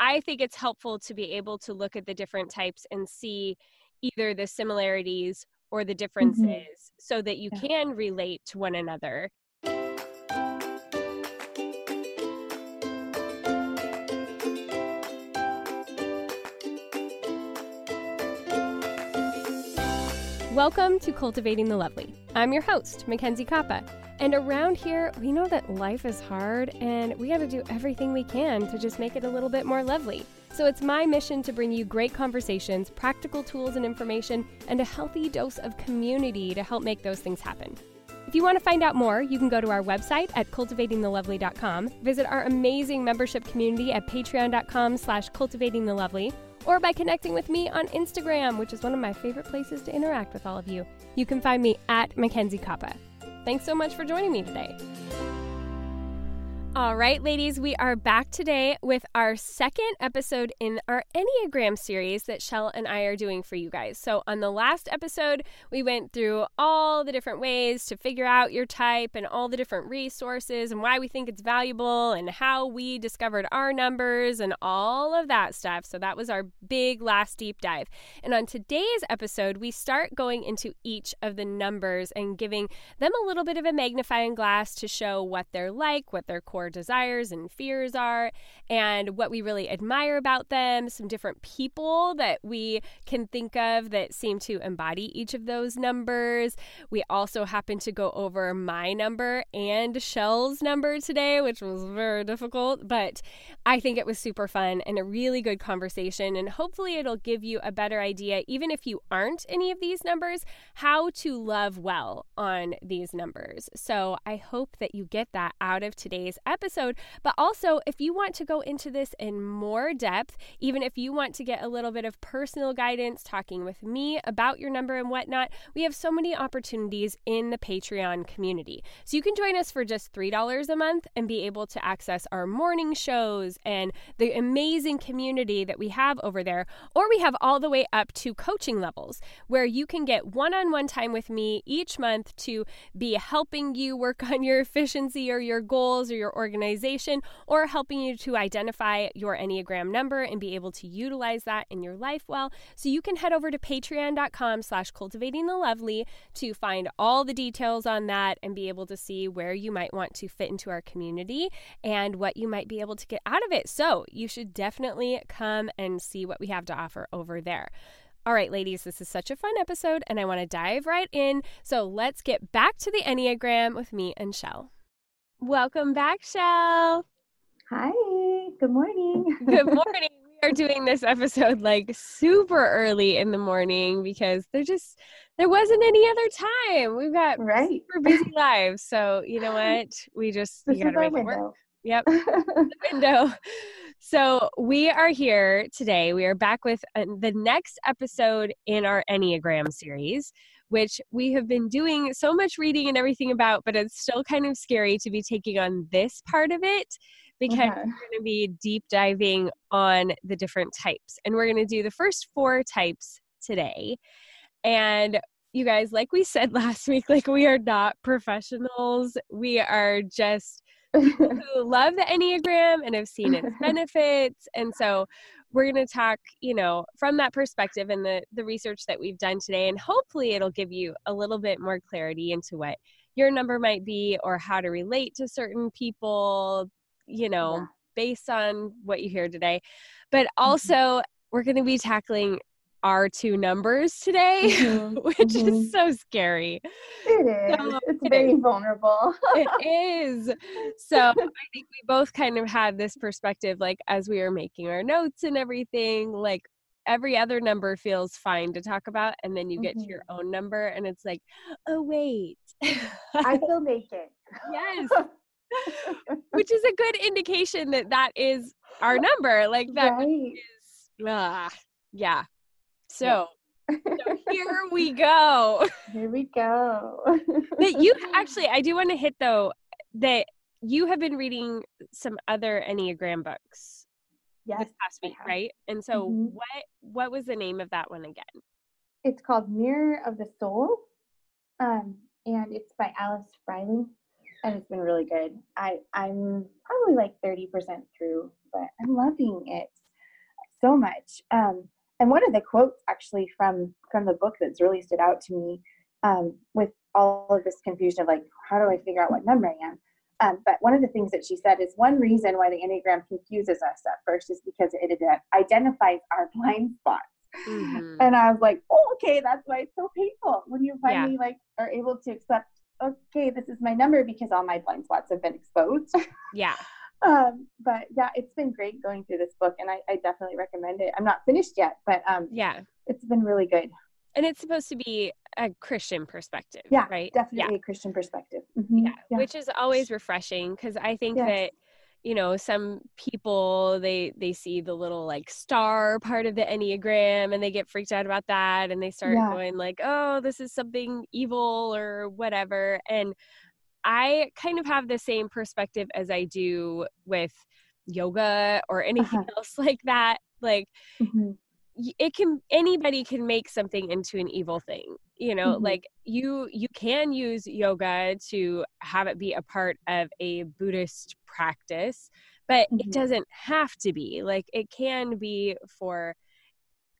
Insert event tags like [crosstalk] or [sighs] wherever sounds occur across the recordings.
I think it's helpful to be able to look at the different types and see either the similarities or the differences mm-hmm. so that you yeah. can relate to one another. Welcome to Cultivating the Lovely. I'm your host, Mackenzie Koppa. And around here, we know that life is hard and we got to do everything we can to just make it a little bit more lovely. So it's my mission to bring you great conversations, practical tools and information, and a healthy dose of community to help make those things happen. If you want to find out more, you can go to our website at cultivatingthelovely.com, visit our amazing membership community at patreon.com slash cultivatingthelovely, or by connecting with me on Instagram, which is one of my favorite places to interact with all of you. You can find me at Mackenzie Koppa. Thanks so much for joining me today. All right, ladies, we are back today with our second episode in our Enneagram series that Shell and I are doing for you guys. So, on the last episode, we went through all the different ways to figure out your type and all the different resources and why we think it's valuable and how we discovered our numbers and all of that stuff. So, that was our big last deep dive. And on today's episode, we start going into each of the numbers and giving them a little bit of a magnifying glass to show what they're like, what their core desires and fears are, and what we really admire about them, some different people that we can think of that seem to embody each of those numbers. We also happen to go over my number and Shell's number today, which was very difficult, but I think it was super fun and a really good conversation. And hopefully, it'll give you a better idea, even if you aren't any of these numbers, how to love well on these numbers. So I hope that you get that out of today's episode episode. But also, if you want to go into this in more depth, even if you want to get a little bit of personal guidance, talking with me about your number and whatnot, we have so many opportunities in the Patreon community. So you can join us for just $3 a month and be able to access our morning shows and the amazing community that we have over there. Or we have all the way up to coaching levels where you can get one on one time with me each month to be helping you work [laughs] on your efficiency or your goals or your organization or helping you to identify your Enneagram number and be able to utilize that in your life well. So you can head over to patreon.com slash cultivating the lovely to find all the details on that and be able to see where you might want to fit into our community and what you might be able to get out of it. So you should definitely come and see what we have to offer over there. All right, ladies, this is such a fun episode, and I want to dive right in. So let's get back to the Enneagram with me and Shell. Welcome back, Shell. Hi, good morning. [laughs] good [laughs] morning. We are doing this episode like super early in the morning because there just there wasn't any other time. We've got right. super busy lives. So you know [laughs] what? We just this you gotta make it work. Yep. window. So we are here today. We are back with the next episode in our Enneagram series which we have been doing so much reading and everything about, but it's still kind of scary to be taking on this part of it because we're going to be deep diving on the different types. And we're going to do the first four types today. And you guys, like we said [laughs] last week, like we are not professionals. We are just [laughs] who love the Enneagram and have seen its [laughs] benefits. And so we're going to talk, you know, from that perspective and the the research that we've done today and hopefully it'll give you a little bit more clarity into what your number might be or how to relate to certain people, you know, yeah. based on what you hear today. But mm-hmm. also mm-hmm. we're going to be tackling our two numbers today, mm-hmm. [laughs] which mm-hmm. is so scary. It is. So, it's it very is. vulnerable. it [laughs] is. So I think we both kind of had this perspective, like as we were making our notes and everything, like every other number feels fine to talk about. And then you get mm-hmm. to your mm-hmm. own number and it's like, oh, wait. [laughs] I feel naked. Yes. Which is a good indication that that is our number. Like that right. is, uh, yeah. So, so [laughs] here we go. [laughs] Here we go. that you [laughs] actually, I do want to hit though that you have been reading some other Enneagram books. Yes, this past week, right? And so, mm-hmm. what what was the name of that one again? It's called Mirror of the Soul, um, and it's by Alice Fryling, and it's been really good. I I'm probably like thirty percent through, but I'm loving it so much. Um, and one of the quotes actually from from the book that's really stood out to me um, with all of this confusion of like, how do I figure out what number I am? Um, but one of the things that she said is one reason why the Enneagram confuses us at first is because it identifies our blind spots. Mm-hmm. And I was like, oh, okay, that's why it's so painful when you finally yeah. like are able to accept, okay, this is my number because all my blind spots have been exposed. Yeah. Um, but yeah, it's been great going through this book, and I, I definitely recommend it. I'm not finished yet, but um, yeah, it's been really good. And it's supposed to be a Christian perspective, yeah, right? Definitely yeah. a Christian perspective. Mm-hmm. Yeah. yeah. which is always refreshing because I think yes. that you know some people they they see the little like star part of the enneagram and they get freaked out about that and they start yeah. going like oh this is something evil or whatever and i kind of have the same perspective as i do with yoga or anything uh-huh. else [laughs] like that like mm-hmm it can anybody can make something into an evil thing you know mm-hmm. like you you can use yoga to have it be a part of a buddhist practice but mm-hmm. it doesn't have to be like it can be for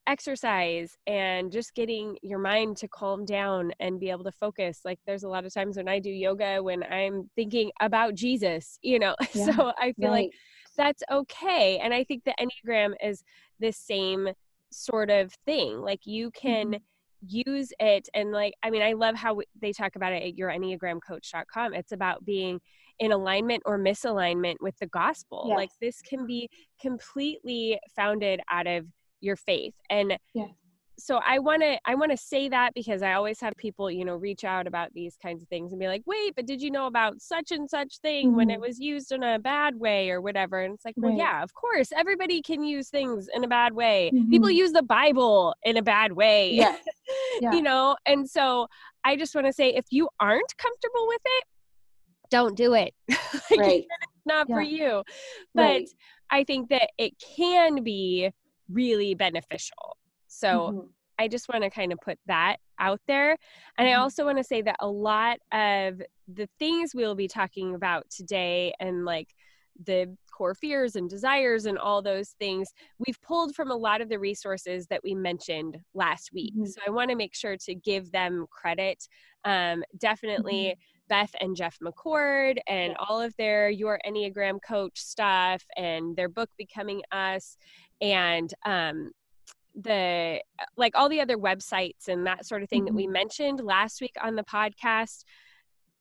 exercise and just getting your mind to calm down and be able to focus like there's a lot of times when i do yoga when i'm thinking about jesus you know [laughs] yeah, so i feel right. like that's okay and i think the enneagram is the same sort of thing. Like you can mm-hmm. use it and like I mean I love how they talk about it at your yourenneagramcoach.com. It's about being in alignment or misalignment with the gospel. Yes. Like this can be completely founded out of your faith. And yes so i want to i want to say that because i always have people you know reach out about these kinds of things and be like wait but did you know about such and such thing mm-hmm. when it mm-hmm. was used in a bad way or whatever and it's like right. well yeah of course everybody can use things in a bad way mm-hmm. people use the bible in a bad way yes. [laughs] yeah. you know and so i just want to say if you aren't comfortable with it don't do it [laughs] like, right. not yeah. for you but right. i think that it can be really beneficial so mm-hmm. I just want to kind of put that out there. And mm-hmm. I also want to say that a lot of the things we'll be talking about today and like the core fears and desires and all those things we've pulled from a lot of the resources that we mentioned last week mm-hmm. so i want to make sure to give them credit um, definitely mm-hmm. beth and jeff mccord and all of their your enneagram coach stuff and their book becoming us and um, the like all the other websites and that sort of thing mm-hmm. that we mm-hmm. mentioned last week on the podcast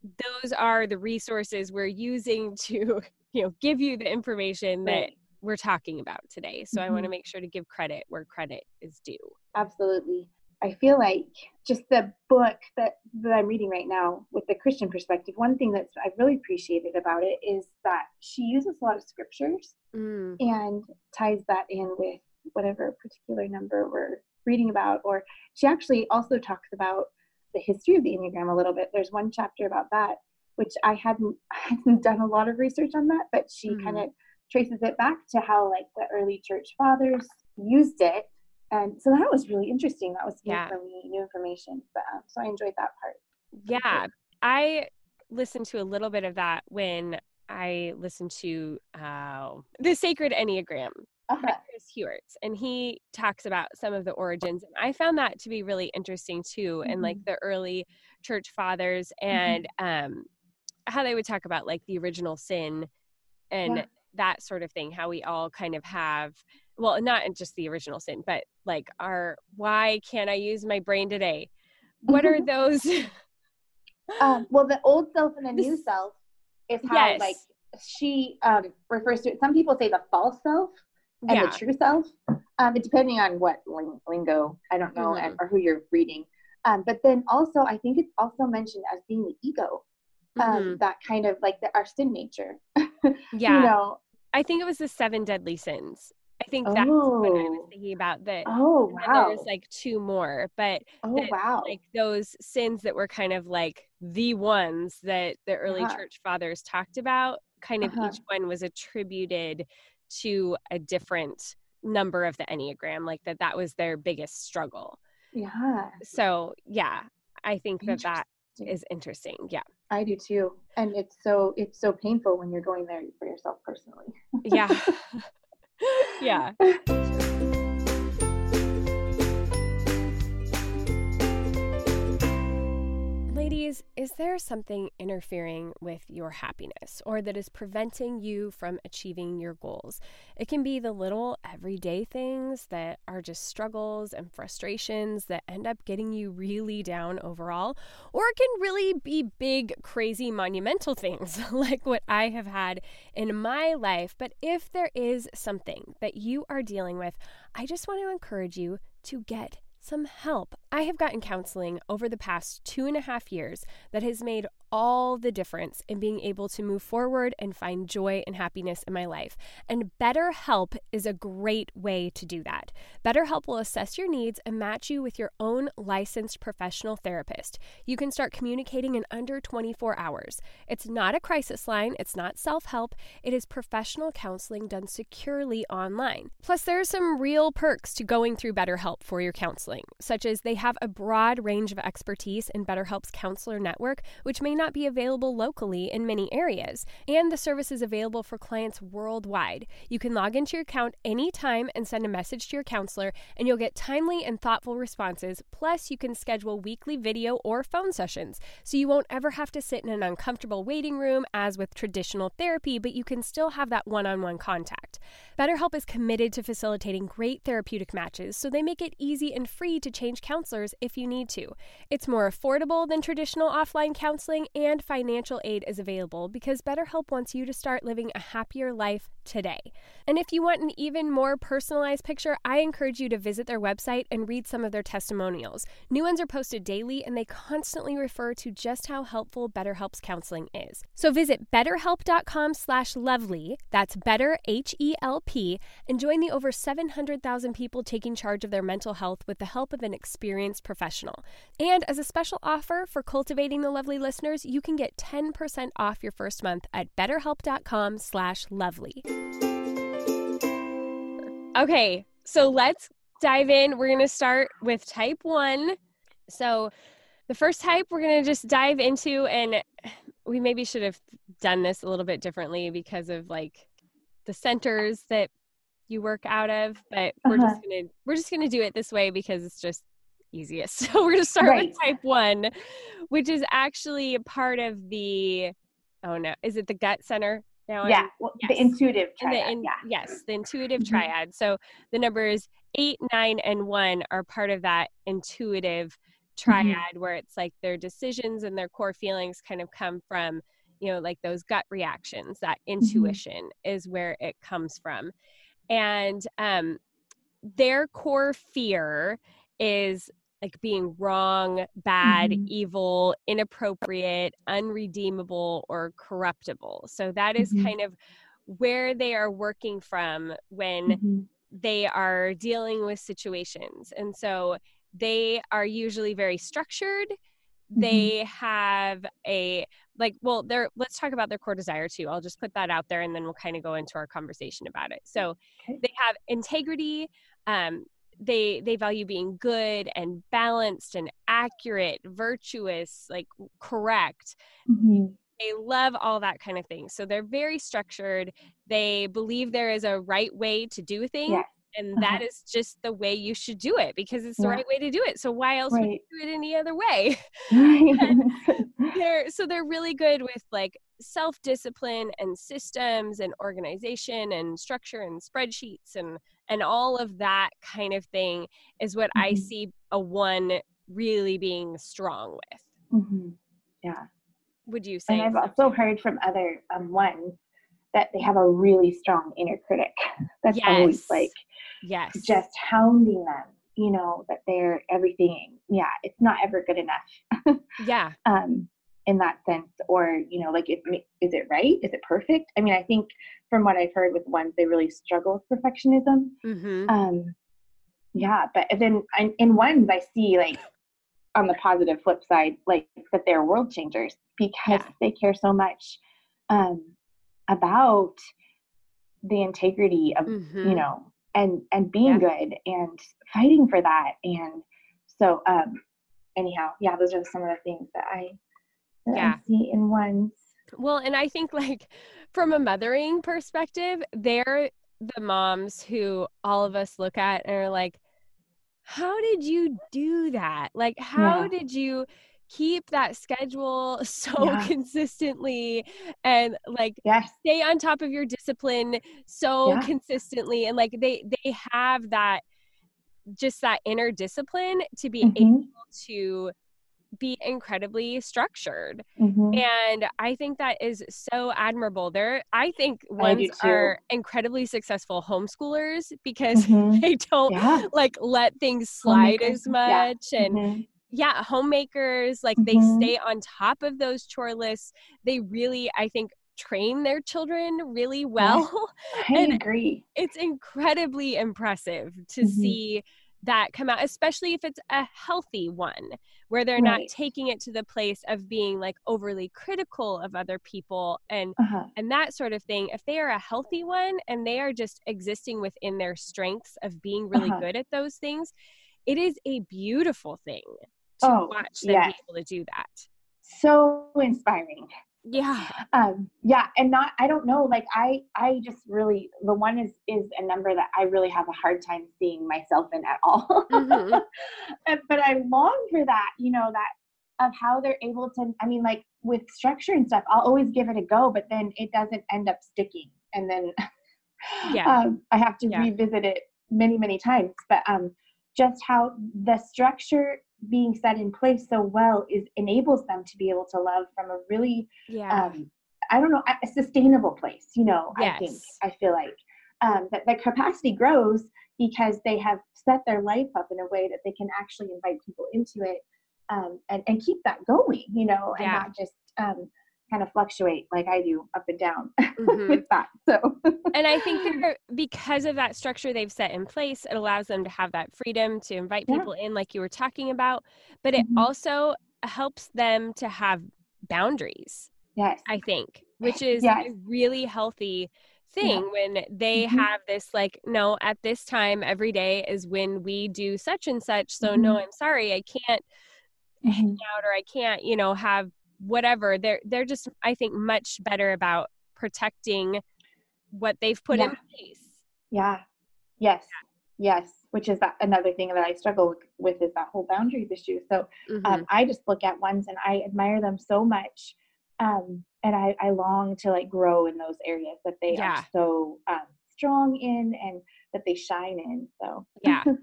those are the resources we're using to [laughs] you know give you the information right. that we're talking about today so mm-hmm. i want to make sure to give credit where credit is due absolutely i feel like just the book that that i'm reading right now with the christian perspective one thing that i've really appreciated about it is that she uses a lot of scriptures mm. and ties that in with whatever particular number we're reading about. Or she actually also talks about the history of the Enneagram a little bit. There's one chapter about that, which I hadn't, [laughs] I hadn't done a lot of research on that, but she mm-hmm. kind of traces it back to how like the early church fathers used it. And so that was really interesting. That was new yeah. for me, new information. But um, so I enjoyed that part. Yeah. I listened to a little bit of that when I listened to uh, the Sacred Enneagram uh-huh. by Chris Heuertz, and he talks about some of the origins. And I found that to be really interesting too, mm-hmm. and like the early church fathers mm-hmm. and mm-hmm. um, how they would talk about like the original sin and yeah. that sort of thing. How we all kind of have, well, not just the original sin, but like our why can't I use my brain today? What are those? [laughs] um, well, the old self and the new self is how yes. like she um, refers to it. Some people say the false self and yeah. the true self, um, depending on what lingo, I don't know, mm-hmm. and, or who you're reading. Um, but then also, I think it's also mentioned as being the ego, um, mm-hmm. that kind of like the, our sin nature. [laughs] yeah. You know, I think it was the seven deadly sins. I think that's oh. what I was oh. thinking about. That oh wow, there's like two more, but oh that, wow, like those sins that were kind of like the ones that the early uh-huh. church fathers talked about. Kind of uh-huh. each one was attributed to a different number of the enneagram like that that was their biggest struggle yeah so yeah i think that that is interesting yeah i do too and it's so it's so painful when you're going there for yourself personally yeah [laughs] [laughs] yeah [laughs] Ladies, is there something interfering with your happiness or that is preventing you from achieving your goals? It can be the little everyday things that are just struggles and frustrations that end up getting you really down overall, or it can really be big, crazy, monumental [laughs] things like what I have had in my life. But if there is something that you are dealing with, I just want to encourage you to get some help. I have gotten counseling over the past two and a half years that has made all the difference in being able to move forward and find joy and happiness in my life. And BetterHelp is a great way to do that. BetterHelp will assess your needs and match you with your own licensed professional therapist. You can start communicating in under 24 hours. It's not a crisis line, it's not self help, it is professional counseling done securely online. Plus, there are some real perks to going through BetterHelp for your counseling, such as they have a broad range of expertise in BetterHelp's counselor network, which may not be available locally in many areas, and the service is available for clients worldwide. You can log into your account anytime and send a message to your counselor, and you'll get timely and thoughtful responses. Plus, you can schedule weekly video or phone sessions, so you won't ever have to sit in an uncomfortable waiting room as with traditional therapy, but you can still have that one on one contact. BetterHelp is committed to facilitating great therapeutic matches, so they make it easy and free to change counselors if you need to. It's more affordable than traditional offline counseling and financial aid is available because BetterHelp wants you to start living a happier life today. And if you want an even more personalized picture, I encourage you to visit their website and read some of their testimonials. New ones are posted daily and they constantly refer to just how helpful BetterHelp's counseling is. So visit betterhelp.com/lovely, that's better H E L P, and join the over 700,000 people taking charge of their mental health with the help of an experienced professional. And as a special offer for cultivating the lovely listeners, you can get 10% off your first month at betterhelp.com/lovely. Okay, so let's dive in. We're going to start with type one. So, the first type we're going to just dive into, and we maybe should have done this a little bit differently because of like the centers that you work out of, but we're uh-huh. just to we're just going to do it this way because it's just easiest. [laughs] So, we're going to start right. with type one, which is actually a part of the oh no, is it the gut center? Now yeah, well, yes. the intuitive triad. The in, yeah. Yes, the intuitive mm-hmm. triad. So the numbers eight, nine, and one are part of that intuitive mm-hmm. triad mm-hmm. where it's like their decisions and their core feelings kind of come from, you know, like those gut reactions. That mm-hmm. intuition mm-hmm. is where it comes from. And um, their core fear is like being wrong, bad, mm-hmm. evil, inappropriate, unredeemable, or corruptible. So that is mm-hmm. kind of where they are working from when mm-hmm. they are dealing with situations. And so they are usually very structured. Mm-hmm. They have a like well they're let's talk about their core desire too i'll just put that out there and then we'll kind of go into our conversation about it so okay. they have integrity um, they they value being good and balanced and accurate virtuous like correct mm-hmm. they love all that kind of thing so they're very structured they believe there is a right way to do things yeah. and uh-huh. that is just the way you should do it because it's the yeah. right way to do it so why else right. would you do it any other way [laughs] [laughs] they're so they're really good with like self discipline and systems and organization and structure and spreadsheets and and all of that kind of thing is what mm-hmm. I see a one really being strong with. Mm-hmm. Yeah. Would you say? And I've also heard from other um, ones that they have a really strong inner critic [laughs] that's yes. always like yes just hounding them you know that they're everything yeah it's not ever good enough [laughs] yeah um in that sense or you know like is, is it right is it perfect i mean i think from what i've heard with ones they really struggle with perfectionism mm-hmm. um yeah but then I, in ones i see like on the positive flip side like that they're world changers because yeah. they care so much um about the integrity of mm-hmm. you know and and being yeah. good and fighting for that and so um anyhow yeah those are some of the things that i yeah. I see in ones. Well, and I think like [laughs] from a mothering perspective, they're the moms who all of us look at and are like, how did you do that? Like, how yeah. did you keep that schedule [laughs] so yeah. consistently and like yes. stay on top of your discipline so yeah. consistently and like they they have that just that inner discipline to be mm-hmm. able to be incredibly structured. Mm-hmm. And I think that is so admirable. There I think ones are incredibly successful homeschoolers because [laughs] mm-hmm. they don't yeah. like let things slide Homemakers. as much yeah. and mm-hmm. yeah, homemakers like they mm-hmm. stay on top of those chore lists. They really I think train their children really well. [laughs] I and agree. It's incredibly impressive to mm-hmm. see that come out, especially if it's a healthy one where they're right. not taking it to the place of being like overly critical of other people and uh-huh. and that sort of thing. If they are a healthy one and they are just existing within their strengths of being really uh-huh. good at those things, it is a beautiful thing to oh, watch them yes. be able to do that. So inspiring yeah. Um yeah and not i don't know like i i just really the one is is a number that i really have a hard time seeing myself in at all. Mm-hmm. [laughs] but i long for that you know that of how they're able to i mean like with structure and stuff i'll always give it a go but then it doesn't end up sticking. And then [laughs] yeah. um, i have to yeah. revisit it many many times. But um just how the structure being set in place so well is enables them to be able to love from a really yeah. um, I don't know a sustainable place. You know, yes. I think I feel like um, that the capacity grows because they have set their life up in a way that they can actually invite people into it um, and and keep that going. You know, and yeah. not just um, kind of fluctuate like I do up and down [laughs] mm-hmm. with that. So, and I think [laughs] because of that structure they've set in place, it allows them to have that freedom to invite yeah. people in, like you were talking about. But it mm-hmm. also helps them to have boundaries. Yes, I think, which [laughs] is yes. a really healthy thing yeah. when they mm-hmm. have this like no at this time every day is when we do such and such so mm-hmm. no i'm sorry i can't hang mm-hmm. out or i can't you know have whatever they're they're just i think much better about protecting what they've put yeah. in place yeah yes yeah. yes which is that another thing that i struggle with is that whole boundaries issue so um, mm-hmm. um, i just look at ones and i admire them so much um, and I, I long to like grow in those areas that they yeah. are so um, strong in and that they shine in so yeah [laughs]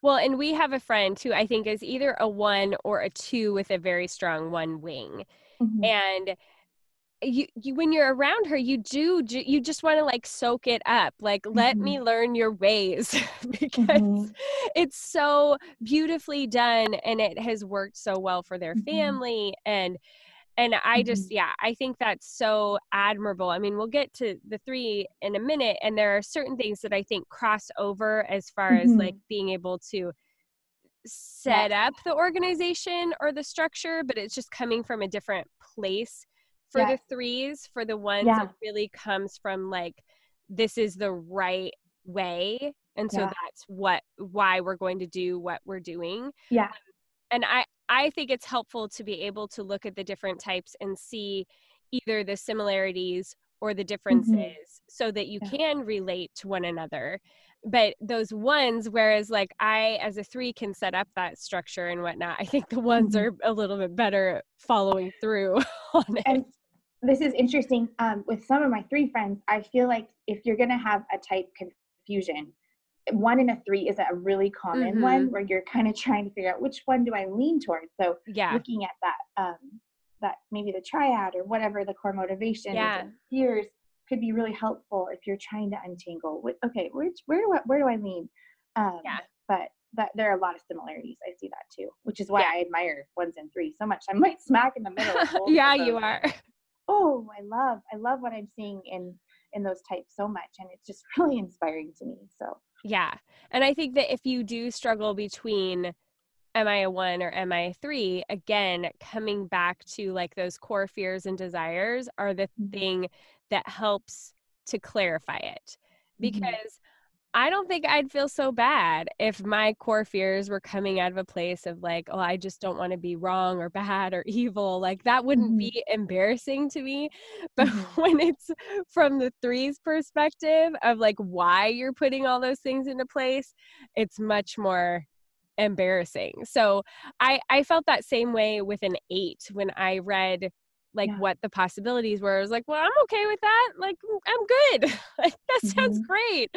Well, and we have a friend who I think is either a one or a two with a very strong one wing. Mm-hmm. And you, you when you're around her you do you just want to like soak it up like let mm-hmm. me learn your ways [laughs] because mm-hmm. it's so beautifully done and it has worked so well for their mm-hmm. family and and i just mm-hmm. yeah i think that's so admirable i mean we'll get to the three in a minute and there are certain things that i think cross over as far as like mm-hmm. being able to set up the organization or the structure, but it's just coming from a different place for yeah. the threes. For the ones, yeah. it really comes from like, this is the right way. And so that's what, why we're going to do what we're doing. Yeah. and I, I think it's helpful to be able to look at the different types and see either the similarities or the mm-hmm. differences mm-hmm. so that you can relate to one another but those ones whereas like i as a three can set up that structure and whatnot i think the ones mm-hmm. are a little bit better following through [laughs] on it and this is interesting um, with some of my three friends i feel like if you're going to have a type confusion one and a three is a really common mm-hmm. one where you're kind of trying to figure out which one do i lean towards so yeah looking at that um that maybe the triad or whatever the core motivation yeah. is could be really helpful if you're trying to untangle. What, okay, which where do I where do I lean? Um, yeah. But that there are a lot of similarities. I see that too, which is why yeah. I admire ones and three so much. I'm like [laughs] smack in the middle. [laughs] yeah, you are. [laughs] Oh, I love I love what I'm seeing in in those types so much, and it's just really inspiring to me. So yeah, and I think that if you do struggle between am I a one or am I a three? Again, coming back to like those core fears and desires are the mm-hmm. thing that helps to clarify it. Mm-hmm. Because mm-hmm. I don't think I'd feel so bad if my core fears were coming out of a place of like, oh, I just don't want to be wrong or bad or [laughs] evil. Like that wouldn't mm-hmm. be embarrassing to me. But [laughs] mm-hmm. when it's from the threes perspective of like why you're putting all those things into place, it's much more embarrassing. So I I felt that same way with an 8 when I read like yeah. what the possibilities were. I was like, well, I'm okay with that. Like, I'm good. [laughs] like, that sounds mm-hmm. great.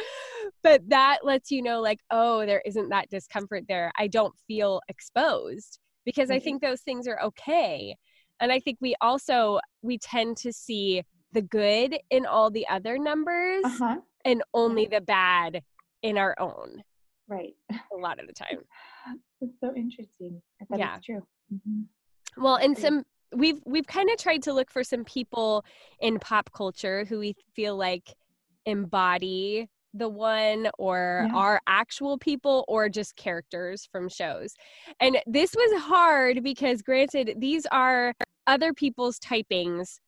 But that lets you know, like, oh, there isn't that discomfort there. I don't feel exposed because mm-hmm. I think those things are okay. And I think we also we tend to see the good in all the other numbers uh-huh. and only the bad in our own. Right. A lot of the [laughs] time. It's so interesting. yeah. true. Mm-hmm. Well, and some we've we've kind of tried to look for some people in pop culture who we feel like embody the one or yeah. are actual people or just characters from shows. And this was hard because granted these are other people's typings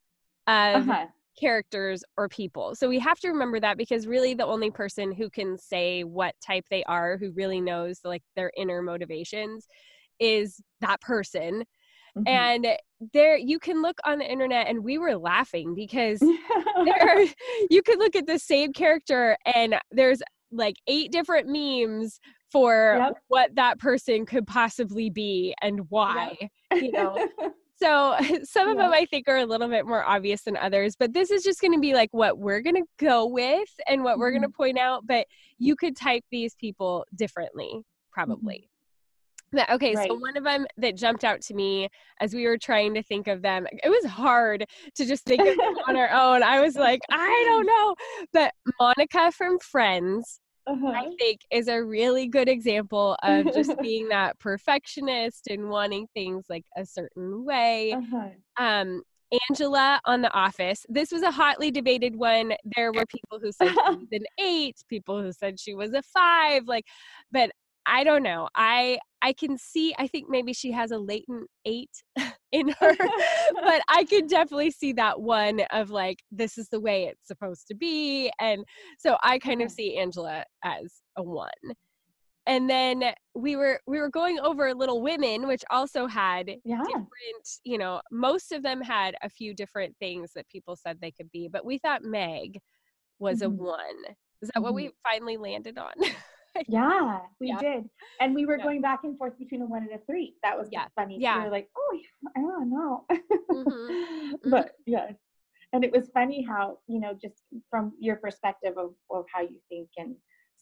of uh-huh. characters or people. So we have to remember that because really the only person who can say what type they are, who really knows like their inner motivations is that person. Mm-hmm. And there you can look on the internet and we were laughing because [laughs] there you could look at the same character and there's like eight different memes for yep. what that person could possibly be and why yep. you know [laughs] so [laughs] some of yeah. them i think are a little bit more obvious than others but this is just going to be like what we're going to go with and what mm-hmm. we're going to point out but you could type these people differently mm-hmm. probably Okay, right. so one of them that jumped out to me as we were trying to think of them, it was hard to just think of them on [laughs] our own. I was like, I don't know. But Monica from Friends, uh-huh. I think, is a really good example of just [laughs] being that perfectionist and wanting things like a certain way. Uh-huh. Um, Angela on The Office. This was a hotly debated one. There were people who said she was [laughs] an eight, people who said she was a five. Like, but I don't know. I I can see I think maybe she has a latent 8 [laughs] in [laughs] her. but I could definitely see that one of like this is the way it's supposed to be and so I kind of see Angela as a 1. And then we were we were going over Little Women which also had yeah. different, you know, most of them had a few different things that people said they could be, but we thought Meg was mm-hmm. a 1. Is that mm-hmm. what we finally landed on? [laughs] [laughs] yeah, we yeah. did. And we were yeah. going back and forth between a one and a three. That was yeah. funny. Yeah. We were like, oh, I don't know. Mm-hmm. [laughs] but yeah. And it was funny how, you know, just from your perspective of, of how you think and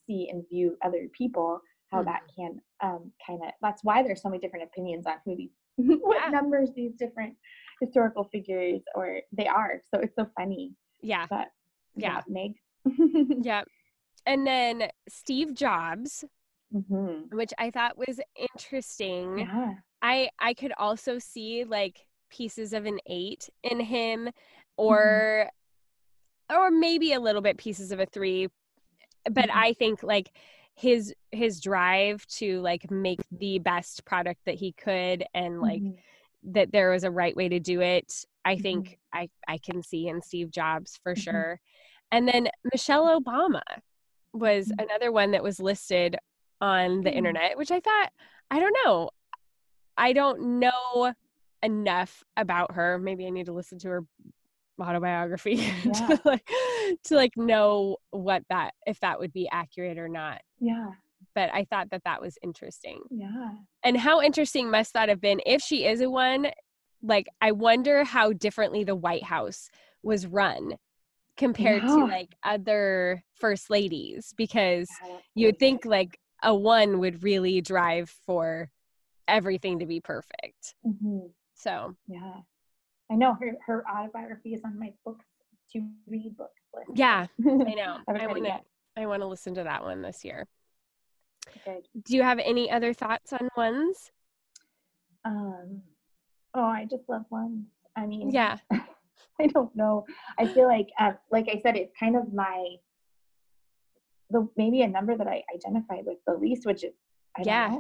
see and view other people, how mm-hmm. that can um, kind of, that's why there's so many different opinions on who these, [laughs] what numbers these different historical figures or they are. So it's so funny. Yeah. But yeah. Meg. yeah and then Steve Jobs, mm-hmm. which I thought was interesting. Yeah. I I could also see like pieces of an eight in him, or mm-hmm. or maybe a little bit pieces of a three, but mm-hmm. I think like his his drive to like make the best product that he could and like mm-hmm. that there was a right way to do it i mm-hmm. think i i can see in steve jobs for mm-hmm. sure and then michelle obama was mm. another one that was listed on the mm. internet, which I thought, I don't know. I don't know enough about her. Maybe I need to listen to her autobiography [laughs] yeah. to like to like know what that if that would be accurate or not. Yeah. But I thought that that was interesting. Yeah. And how interesting must that have been if she is a one? Like I wonder how differently the White House was run compared to like other first ladies because you would think like a one would really drive for everything to be perfect. Mm-hmm. So yeah, I know her her autobiography is on my books to read books list. Yeah, [laughs] I know. I want to I want to listen to that one this year. Good. Do you have any other thoughts on ones? Um, oh, I just love ones. I mean, yeah. [laughs] [laughs] I don't know. I feel like, um, like I said, it's kind of my the maybe a number that I identify with the least, which is I yeah.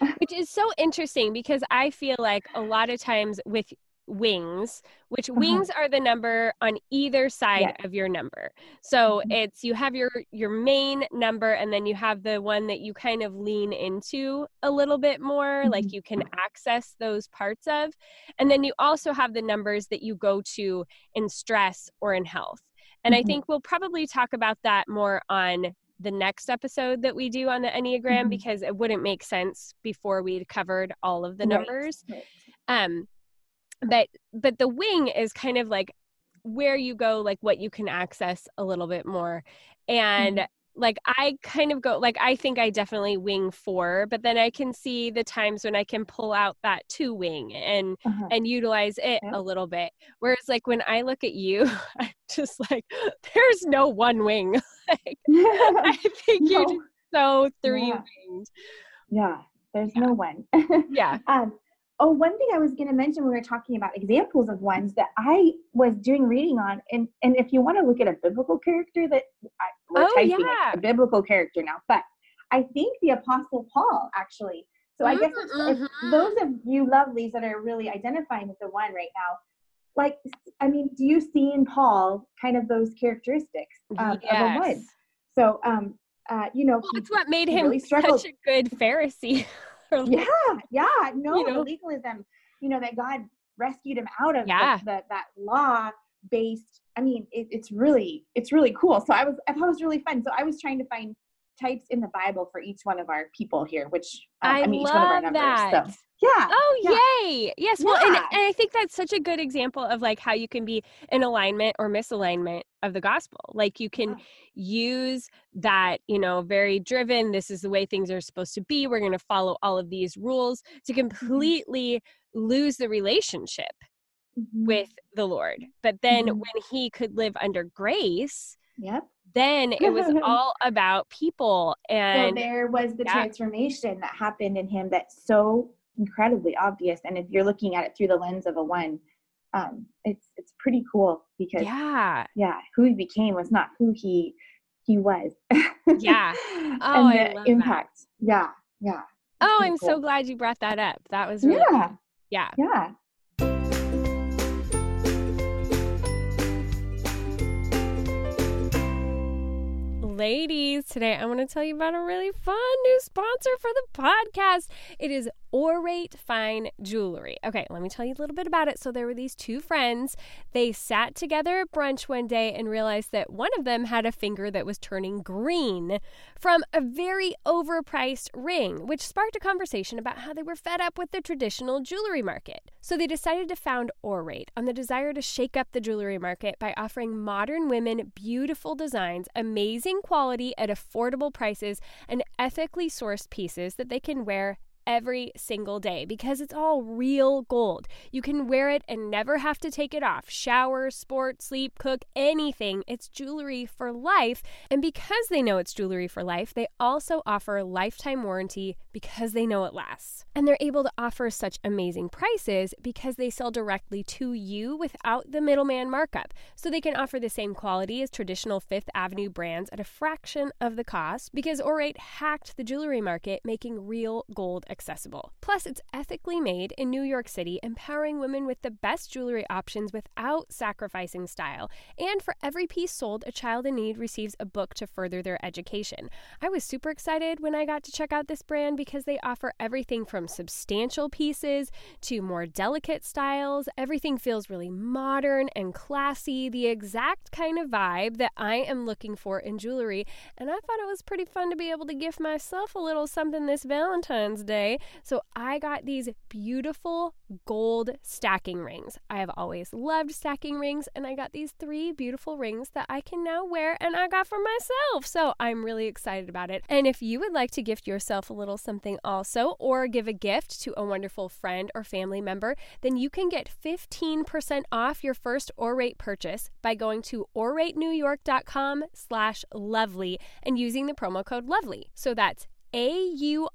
[laughs] which is so interesting because I feel like a lot of times with wings, which uh-huh. wings are the number on either side of your number. So mm-hmm. it's you have your your main number and then you have the one that you kind of lean into a little bit more, mm-hmm. like you can access those parts of. And then you also have the numbers that you go to in stress or in health. And mm-hmm. I think we'll probably talk about that more on the next episode that we do on the Enneagram mm-hmm. because it wouldn't make sense before we'd covered all of the numbers. Right. Right. Um, but but the wing is kind of like where you go, like what you can access a little bit more, and. Mm-hmm like I kind of go like I think I definitely wing four, but then I can see the times when I can pull out that two wing and uh-huh. and utilize it yeah. a little bit. Whereas like when I look at you, [laughs] I'm just like there's no one wing. [laughs] like, I [laughs] think no. you're just so three yeah. winged. Yeah, there's yeah. no one. yeah. Um Oh, one thing I was going to mention when we were talking about examples of ones that I was doing reading on, and and if you want to look at a biblical character, that I, we're oh, typing yeah. a biblical character now, but I think the Apostle Paul actually. So I guess mm-hmm. if those of you lovelies that are really identifying with the one right now, like I mean, do you see in Paul kind of those characteristics um, yes. of a one? So um, uh, you know, well, it's what made him really such a good Pharisee. [laughs] [laughs] yeah, yeah. No, you know? legalism, you know, that God rescued him out of yeah. the, the, that law based. I mean, it, it's really, it's really cool. So I was, I thought it was really fun. So I was trying to find types in the Bible for each one of our people here, which um, I, I mean, each one of our numbers. That. So yeah. Oh, yeah. yay. Yes. Well, yeah. and, and I think that's such a good example of like how you can be in alignment or misalignment of the gospel. Like you can use that, you know, very driven, this is the way things are supposed to be. We're going to follow all of these rules to mm-hmm. completely lose the relationship mm-hmm. with the Lord. But then mm-hmm. when he could live under grace, Yep. Then it was [laughs] all about people and so there was the yeah. transformation that happened in him that's so incredibly obvious and if you're looking at it through the lens of a one um it's it's pretty cool because yeah. yeah who he became was not who he he was. Yeah. [laughs] Oh and the impact that. yeah yeah. Oh i'm cool. so glad you brought that up. That was really yeah. Cool. yeah. Yeah ladies, today I want to tell you about a really fun new sponsor for the podcast. It is Aurate Fine Jewelry. Okay, let me tell you a little bit about it. So, there were these two friends. They sat together at brunch one day and realized that one of them had a finger that was turning green from a very overpriced ring, which sparked a conversation about how they were fed up with the traditional jewelry market. So, they decided to found Aurate on the desire to shake up the jewelry market by offering modern women beautiful designs, amazing quality at affordable prices, and ethically sourced pieces that they can wear every single day because it's all real gold. You can wear it and never have to take it off. Shower, sport, sleep, cook, anything. It's jewelry for life. And because they know it's jewelry for life, they also offer a lifetime warranty because they know it lasts. And they're able to offer such amazing prices because they sell directly to you without the middleman markup. So they can offer the same quality as traditional Fifth Avenue brands at a fraction of the cost because Aurate hacked the jewelry market, making real gold accessible. Plus, it's ethically made in New York City, empowering women with the best jewelry options without sacrificing style. And for every piece sold, a child in need receives a book to further their education. I was super excited when I got to check out this brand because they offer everything from substantial pieces to more delicate styles. Everything feels really modern and classy, the exact kind of vibe that I am looking for in jewelry. And I thought it was pretty fun to be able to gift myself a little something this Valentine's Day today. So I got these beautiful gold stacking rings. I have always loved stacking rings, and I got these three beautiful rings that I can now wear and I got for myself. So I'm really excited about it. And if you would like to gift yourself a little something also, or give a gift to a wonderful friend or family member, then you can get 15% off your first Aurate purchase by going to auratenewyork.com slash lovely and using the promo code lovely. So that's a-U-R-A-T-E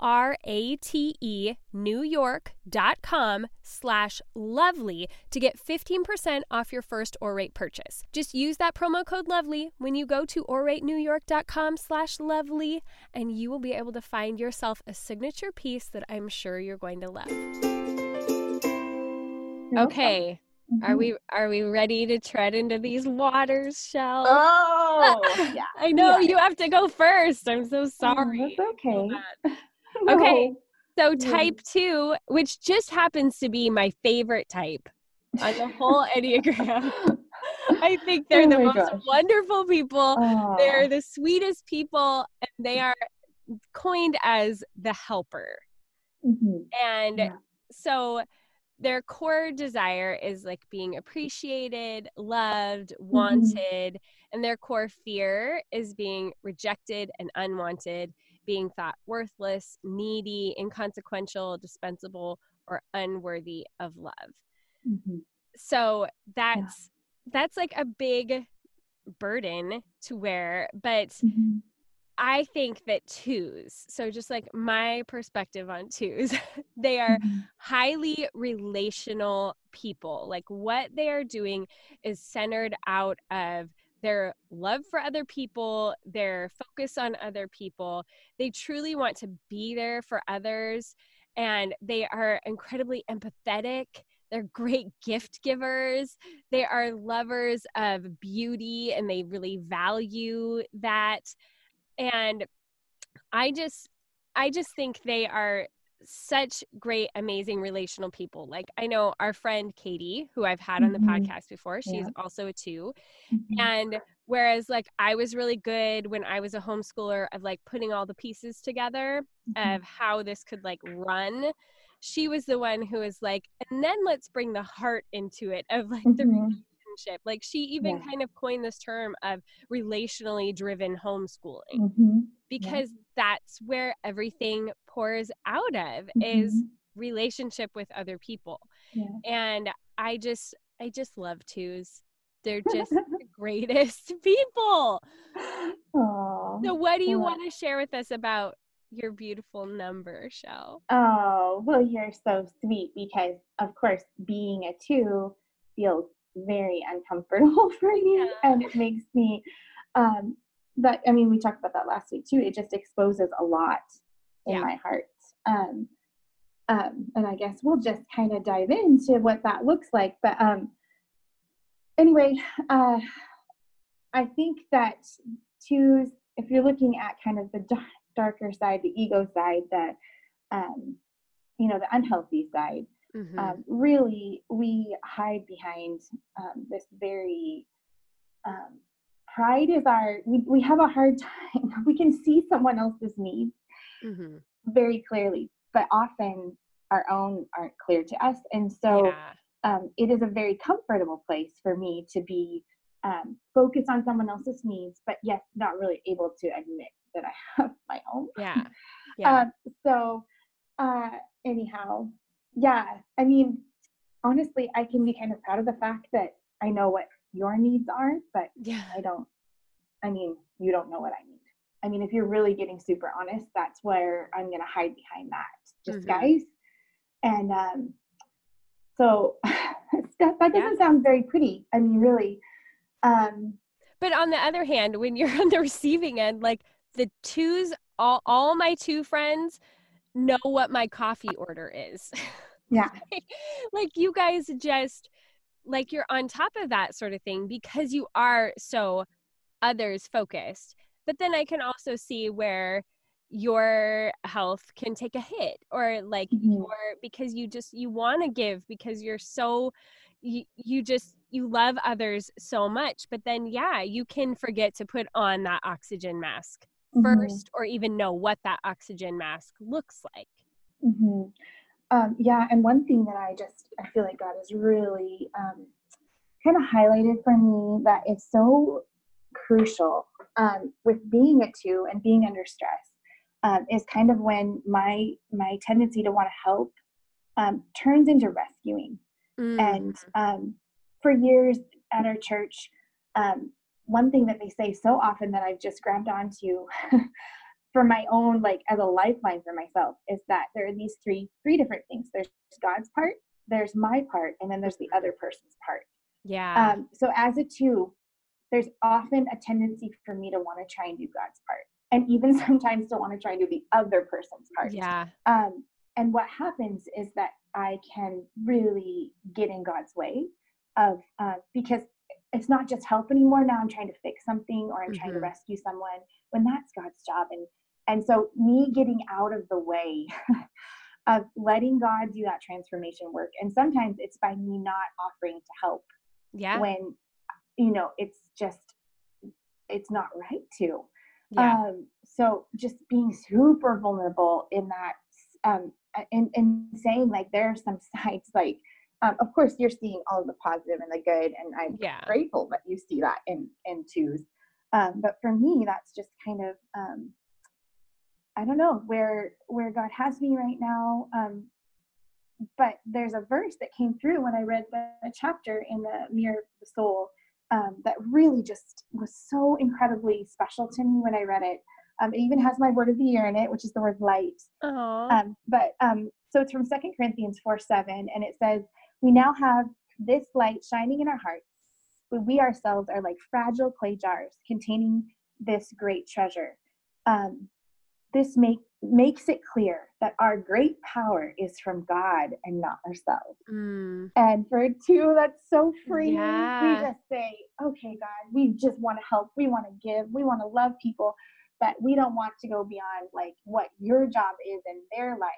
New York dot com slash lovely to get 15% off your first Aurate purchase. Just use that promo code lovely when you go to auratenewyork.com slash lovely and you will be able to find yourself a signature piece that I'm sure you're going to love. Okay. Mm-hmm. Are we are we ready to tread into these waters, Shell? Oh, [laughs] yeah. I know yeah. you have to go first. I'm so oh, sorry. Oh, okay. [laughs] no. Okay. So type two, which just happens to be my favorite type on the whole Enneagram. [laughs] I think they're oh the most gosh. wonderful people. Oh. They're the sweetest people, and they are coined as the helper. Mm-hmm. And yeah. so their core desire is like being appreciated, loved, mm-hmm. wanted, mm-hmm. and their core fear is being rejected and unwanted, being thought worthless, needy, inconsequential, dispensable, or unworthy of love. Mm-hmm. So that's yeah. that's like a big burden to wear, but mm-hmm. I think that twos, so just like my perspective on twos, [laughs] they are mm-hmm. highly relational people. Like what they are doing is centered out of their love for other people, their focus on other people. They truly want to be there for others and they are incredibly empathetic. They're great [laughs] gift givers. They are lovers of beauty and they really value that and i just i just think they are such great amazing relational people like i know our friend katie who i've had on the mm-hmm. podcast before she's yeah. also a 2 mm-hmm. and whereas like i was really good when i was a homeschooler of like putting all the pieces together mm-hmm. of how this could like run she was the one who was like and then let's bring the heart into it of like the mm-hmm relationship. Like she even yeah. kind of coined this term of relationally driven homeschooling mm-hmm. because yeah. that's where everything pours out of mm-hmm. is relationship with other people. Yeah. And I just I just love twos. They're just [laughs] the greatest [laughs] people. Aww. So what do you want to share with us about your beautiful number, Shell? Oh, well, you're so sweet because, of course, being a two feels very uncomfortable [laughs] for me yeah. and it makes me um that i mean we talked about that last week too it just exposes a lot in yeah. my heart um um and i guess we'll just kind of dive into what that looks like but um anyway uh i think that twos if you're looking at kind of the darker side the ego side the um you know the unhealthy side Mm-hmm. Um, really, we hide behind um, this very um, pride is our we, we have a hard [laughs] time we can see someone else's needs mm-hmm. very clearly but often our own aren't clear to us and so yeah. Um, it is a very comfortable place for me to be um, focused on someone else's needs but yes not really able to admit that i [laughs] have my own yeah [laughs] yeah um, so uh, anyhow yeah, I mean, honestly, I can be kind of proud of the fact that I know what your needs are, but yeah, I don't. I mean, you don't know what I need. I mean, if you're really getting super honest, that's where I'm gonna hide behind that, just mm-hmm. guys. And um, so [laughs] that, that doesn't yeah. sound very pretty. I mean, really. Um, but on the other hand, when you're [laughs] on the receiving end, like the twos, all all my two friends know what my coffee order is. [laughs] Yeah. like, you guys just like you're on top of that sort of thing because you are so others focused. But then I can also see where your health can take a hit or like mm-hmm. your because you just you want to give because you're so you, you just you love others so much but then yeah you can forget to put on that oxygen mask mm-hmm. first or even know what that oxygen mask looks like. Mm-hmm. Um, yeah, and one thing that I just I feel like God has really um, kind of highlighted for me that is so crucial um, with being a two and being under stress um, is kind of when my my tendency to want to help um, turns into rescuing. Mm. And um, for years at our church, um, one thing that they say so often that I've just grabbed onto [laughs] for my own like as a lifeline for myself is that there are these three three different things. There's God's part, there's my part, and then there's the other person's part. Yeah. Um, so as a two, there's often a tendency for me to want to try and do God's part, and even [laughs] sometimes to want to try and do the other person's part. Yeah. Um, and what happens is that I can really get in God's way of uh, because it's not just help anymore now i'm trying to fix something or i'm mm-hmm. trying to mm-hmm. rescue someone when that's god's job and and so me getting out of the way [laughs] of letting god do that transformation work and sometimes it's by me not offering to help yeah when you know it's just it's not right to yeah. um so just being super vulnerable in that um and, and saying like there are some [laughs] sides like um, of course you're seeing all the positive and the good and i'm yeah. grateful that you see that in in twos. Um, but for me that's just kind of um, i don't know where where god has me right now um, but there's a verse that came through when i read the, chapter in the mirror of the soul um, that really just was so incredibly special to me when i read it. Um, it even has my word of the year in it which is the word light. Um, but um, so it's from second corinthians 4 7 and it says we now have this light shining in our hearts, but we ourselves are like fragile clay jars containing this great treasure. Um, this make, makes it clear that our great power is from God and not ourselves. Mm. And for two, that's so freeing. Yeah. We just say, okay, God, we just want to help. We want to give. We want to love people, but we don't want to go beyond like what your job is in their life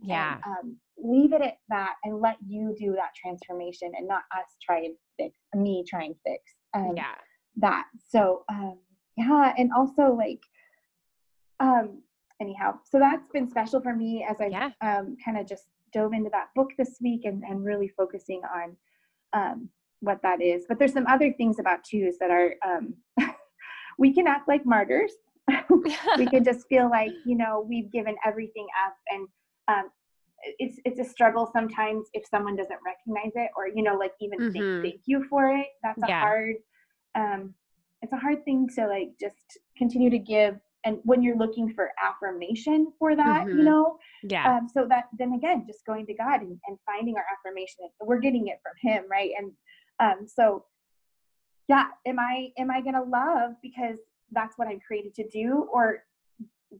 yeah. and, um, leave it at that and let you do that transformation and not us try and fix me try and fix um, yeah. that. So um yeah and also like um anyhow so that's been special for me as i yeah. um kind of just dove into that book this week and, and really focusing on um what that is. But there's some other things about twos that are um [laughs] we can act like martyrs. [laughs] We can [laughs] just feel like you know we've given everything up and um, it's it's a struggle sometimes if someone doesn't recognize it or you know like even mm-hmm. say thank you for it that's a yeah. hard um it's a hard thing to like just continue to give and when you're looking for affirmation for that mm-hmm. you know yeah um, so that then again just going to god and, and finding our affirmation we're getting it from him right and um so yeah am i am i gonna love because that's what i'm created to do or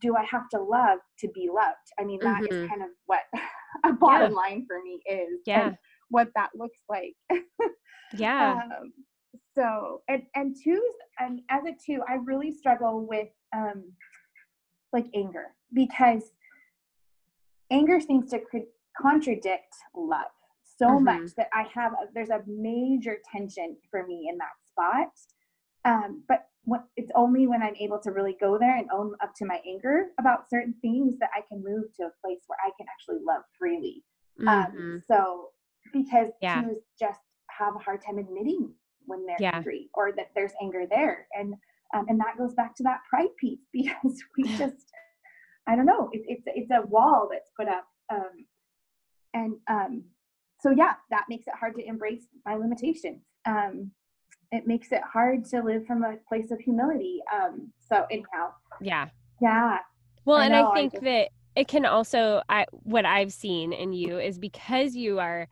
do I have to love to be loved? I mean, that mm-hmm. is kind of what [laughs] a bottom yeah. line for me is. Yeah. what that looks like. [laughs] yeah. Um, so, and, and twos, and as a two, I really struggle with um, like anger because anger seems to contradict love so mm-hmm. much that I have, a, there's a major tension for me in that spot. Um, but what, it's only when I'm able to really go there and own up to my anger about certain things that I can move to a place where I can actually love freely. Um, mm-hmm. Um, so because yeah. just have a hard time admitting when they're yeah. angry or that there's anger there, and um, and that goes back to that pride piece [laughs] because we [laughs] just I don't know it, it's it's a wall that's put up, um, and um, so yeah, that makes it hard to embrace my limitations. Um, it makes it hard to live from a place of humility. Um, so anyhow. Yeah. Yeah. Well, I and know, I think I just, that it can also I what I've seen in you is because you are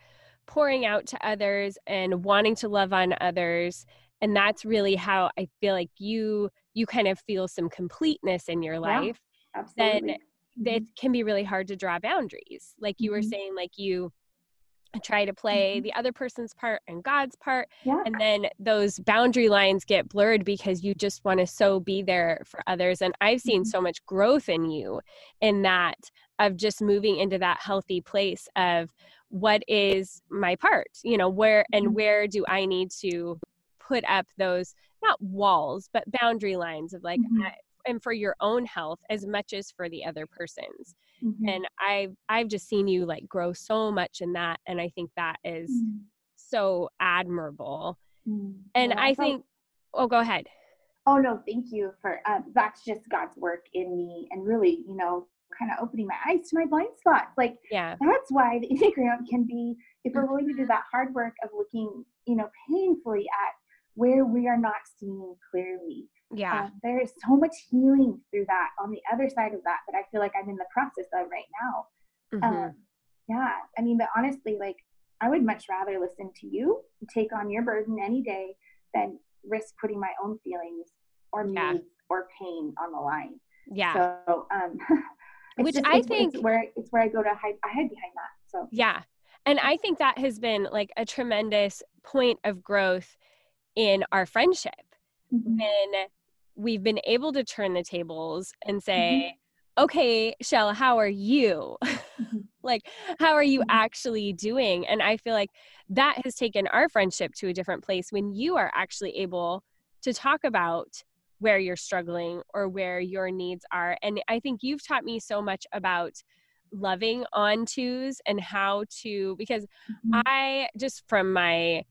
pouring out to others and wanting to love on others and that's really how I feel like you you kind of feel some completeness in your life. Yeah, absolutely. Then it mm-hmm. can be really hard to draw boundaries. Like you mm-hmm. were saying like you try to play mm-hmm. the other person's part and God's part. Yeah. And then those boundary lines get blurred because you just want to so be there for others. And I've seen mm-hmm. so much growth in you in that of just moving into that healthy place of what is my part, you know, where and mm-hmm. where do I need to put up those not walls, but boundary lines of like, mm-hmm. I, and for your own health as much as for the other person's mm-hmm. and i've i've just seen you like grow so much in that and i think that is mm-hmm. so admirable mm-hmm. and i think oh go ahead oh no thank you for uh, that's just god's work in me and really you know kind of opening my eyes to my blind spots like yeah that's why the enneagram can be if we're willing to do mm-hmm. that hard work of looking you know painfully at where we are not seeing clearly yeah um, there is so much healing through that on the other side of that that i feel like i'm in the process of right now mm-hmm. um, yeah i mean but honestly like i would much rather listen to you take on your burden any day than risk putting my own feelings or yeah. needs or pain on the line yeah so um [laughs] which just, i it's, think it's where it's where i go to hide i hide behind that so yeah and i think that has been like a tremendous point of growth in our friendship mm-hmm. when we've been able to turn the tables and mm-hmm. say, mm-hmm. okay, Shell, how are you? [laughs] Mm-hmm. like how are you Mhm. actually doing and i feel like that has taken our friendship to a different place when you are actually able to talk about where you're struggling or where your needs are and i think you've taught me so much about loving on twos and how to because Mhm. I just from my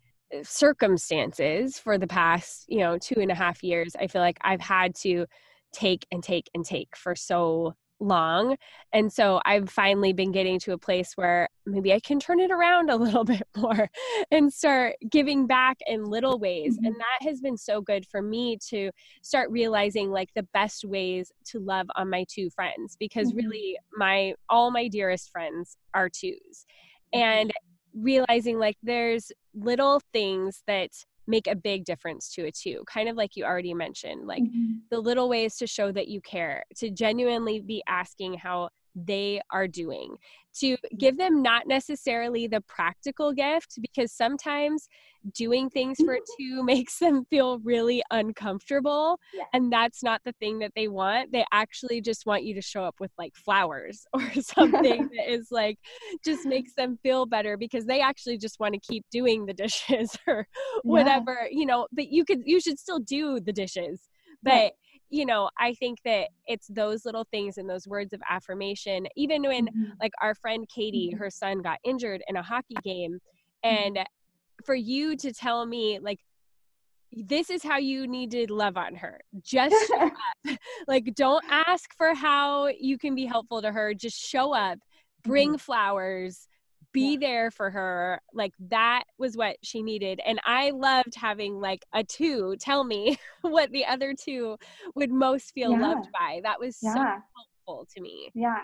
circumstances for the past, you know, two and a half years, I feel like I've had to take and take and take for so long. And so I've finally been getting to a place where maybe I can turn it around a [laughs] little bit more and start giving back in little ways. Mhm. And that has been so good for me to start realizing like the best ways to love on my two friends because Mhm. really my all my dearest friends are twos. And realizing like there's little things that make a big difference to a two, kind of like you already mentioned, like Mhm. the little ways to show that you care, to genuinely be asking how they are doing, to give them not necessarily the practical gift, because sometimes doing things for a two [laughs] makes them feel really uncomfortable. Yeah. And that's not the thing that they want. They actually just want you to show up with like flowers [laughs] or something [laughs] that is like just makes them feel better because they actually just want to keep doing the dishes or whatever, you know, but you could you should still do the dishes. But Right. You know, I think that it's those little things and those words of affirmation. Even when Mhm. like our friend Katie, Mhm. her son got injured in a hockey game Mm-hmm. and for you to tell me like this is how you need to love on her. Just show [laughs] up. [laughs] like don't ask for how you can be helpful to her. Just show up, bring flowers, be. Yeah. there for her. Like that was what she needed. And I loved having like a two tell me [laughs] what the other two would most feel Yeah. loved by. That was so helpful to me. Yeah.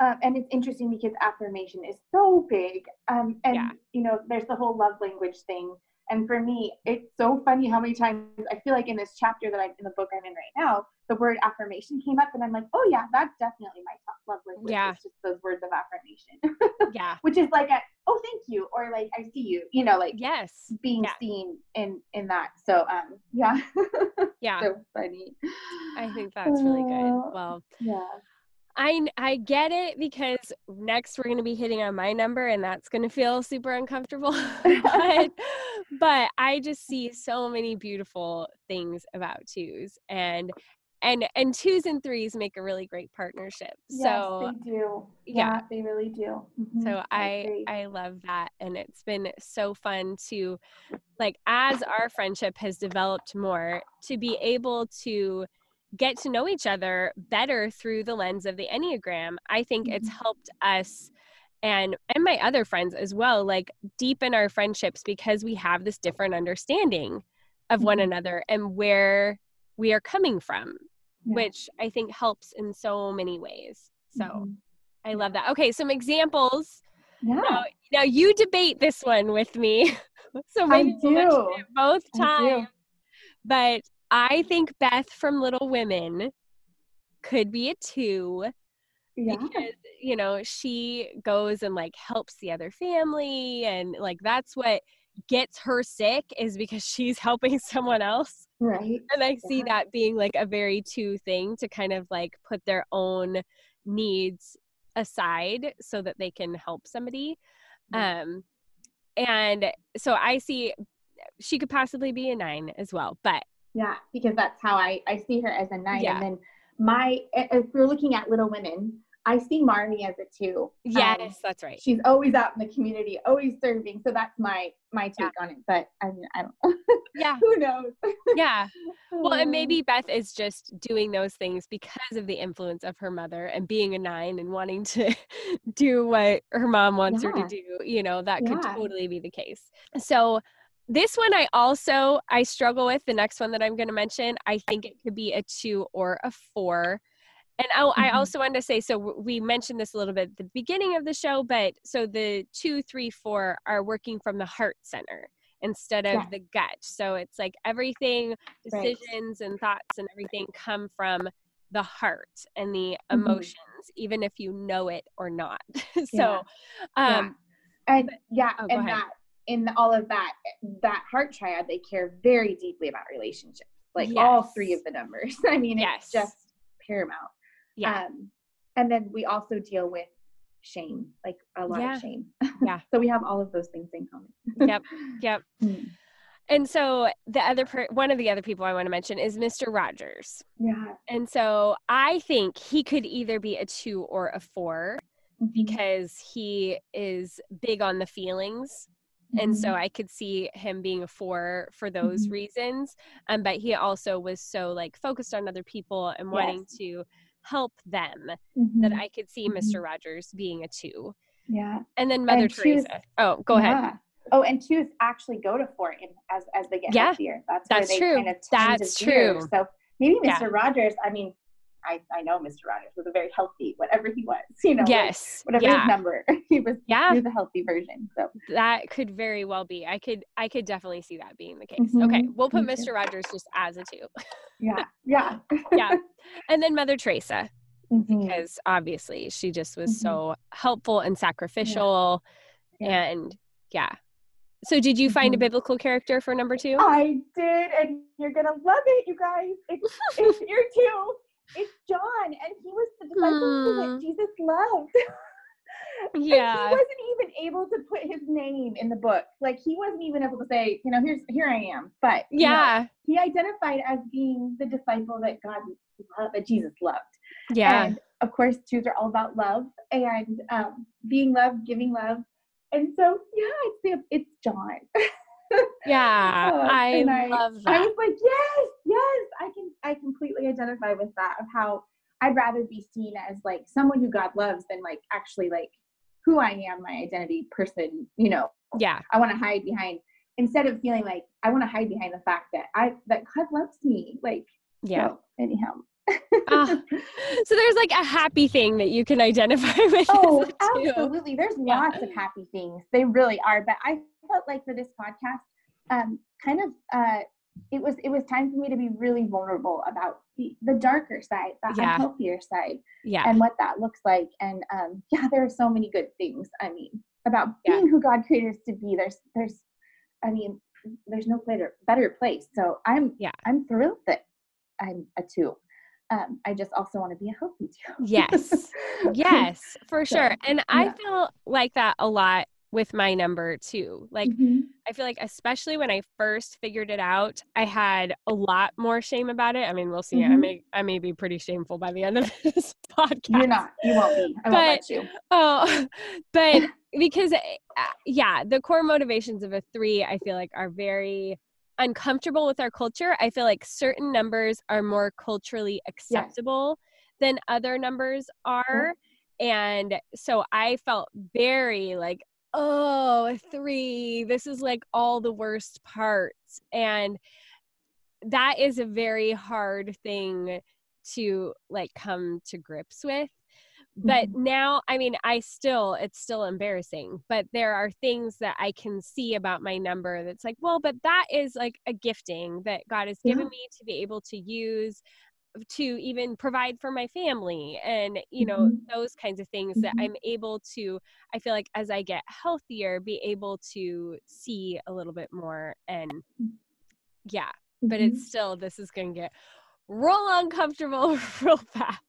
Um, and it's interesting because affirmation is so big. Um, and, Yeah. you know, there's the whole love language thing. And for me, it's so funny how many times I feel like in this chapter that I'm in the book I'm in right now, the word affirmation came up, and I'm like, oh, yeah, that's definitely my top love language. Yeah. It's just those words of affirmation, [laughs] Yeah. which is like, a, oh, thank you, or like, I see you, you know, like Yes. being yeah. seen in in that. So, um, yeah. [laughs] Yeah. so funny. I think that's really good. Uh, Well, Yeah. I I get it because next we're going to be hitting on my number and that's going to feel super uncomfortable. [laughs] but but I just see so many beautiful things about twos and and and twos and threes make a really great partnership. so they do. yeah. Yeah, they really do. Mhm, so I agree. I love that and it's been so fun to like as our friendship has developed more to be able to get to know each other better through the lens of the enneagram i think it's Mhm. helped us and and my other friends as well like deepen our friendships because we have this different understanding of one Mhm. another and where we are coming from Yeah. which i think helps in so many ways so Mhm. i love that okay some examples yeah, now, now you debate this one with me. [laughs] so I maybe do. both times. But I think Beth from Little Women could be a two Yeah. because you know she goes and like helps the other family and like that's what gets her sick is because [laughs] she's helping someone else Right. and i see Yeah. that being like a very two thing to kind of like put their own needs aside so that they can help somebody Yeah. um and so i see she could possibly be a nine as well but Yeah, because that's how I I see her as a nine, Yeah. and then my if we're looking at Little Women, I see Marmee as a two. Um, yes that's right she's always out in the community, always serving. So that's my my take Yeah. on it. But I mean, I don't. [laughs] yeah Who knows? yeah well and Um, maybe [laughs] beth is just doing those things because of the influence of her mother and being a nine and wanting to [laughs] do what her mom wants her to do you know that could Yeah. totally be the case so this one i also i struggle with the next one that i'm going to mention i think it could be a two or a four and I, I Mhm. also wanted to say so we mentioned this a little bit at the beginning of the show but so the two three four are working from the heart center instead of Yes. the gut so it's like everything Right. decisions and thoughts and everything come from the heart and the Mhm. emotions even if you know it or not [laughs] so Yeah. um and yeah, oh, and that in all of that, that heart triad, they care very deeply about relationships. Like all three of the numbers. [laughs] I mean, Yes. it's just paramount. Yeah Um, and then we also deal with shame, like a lot Yeah. of shame. Yeah. [laughs] so we have all of those things in common. Yep. [laughs] Yep. Mm. And so the other per- one of the other people I want to mention is Mr. Rogers. Yeah. And so I think he could either be a 2 or a 4 Mhm. because he is big on the feelings and so Mhm. i could see him being a four for those Mhm. reasons um, but he also was so like focused on other people and wanting to help them that Mhm. i could see mr rogers being a two yeah. and then mother And teresa oh go ahead Oh, and twos actually go to four in, as as they get Yeah, healthier. That's that's where they true. kind of tend That's to true. So maybe Yeah. Mr. Rogers. I mean, I I know Mr. Rogers was a very healthy, whatever he was. You know, like, yes whatever yeah his number, [laughs] he was. Yeah. he was a healthy version. So that could very well be i could i could definitely see that being the case okay Mhm. we'll put mr rogers just as a two yeah, [laughs] yeah, yeah and then mother teresa Mhm. because obviously she just was Mhm. so helpful and sacrificial Yeah. and yeah so did you find a Mhm. biblical character for number two I did, and you're gonna love it, you guys. It's it's year two. It's John, and he was the disciple Hmm. that Jesus loved. [laughs] Yeah he wasn't even able to put his name in the book. Like he wasn't even able to say, you know, here's here I am. But you know, yeah he identified as being the disciple that God loved, that Jesus loved. yeah And of course, twos are all about love and um, being loved, giving love. And so, yeah, it's it's John. [laughs] yeah Uh, i I- love I was like, yes, yes, I can, I completely identify with that of how I'd rather be seen as like someone who God loves than like actually like who I am, my identity person, you know, yeah. I want to hide behind instead of feeling like I want to hide behind the fact that I, that God loves me. Like, yeah. so, anyhow. Ah, [laughs] so there's like a happy thing that you can identify [laughs] with Oh, absolutely. There's Yeah. lots of happy things. They really are. But I felt like for this podcast, um, kind of uh it was it was time for me to be really vulnerable about the, the darker side, the Yeah. unhealthier side, yeah and what that looks like. And um yeah, there are so many good things. I mean, about Yeah. being who God created us to be. There's there's I mean, there's no better better place. So I'm Yeah. I'm thrilled that I'm a two. Um, I just also want to be a healthy two. Yes. [laughs] yes for So, sure and i yeah. feel like that a lot with my number too like Mhm. I feel like especially when I first figured it out, I had a lot more shame about it. I mean, we'll see. I Mhm. may I may be pretty shameful by the end of [laughs] this podcast. You're not. You won't be. I won't let you. Oh, [laughs] but because uh, yeah, the core motivations of a 3 I feel like are very uncomfortable with our culture. I feel like certain numbers are more culturally acceptable than other numbers are. And so I felt very like oh, a three. This is like all the worst parts. And that is a very hard thing to like come to grips with. But now, I mean, I still, it's still embarrassing, but there are things that I can see about my number that's like, well, but that is like a gifting that God has given Yeah. me to be able to use to even provide for my family and you know Mhm. those kinds of things that Mhm. i'm able to i feel like as i get healthier be able to see a little bit more and yeah but it's still this is going to get real uncomfortable [laughs] real fast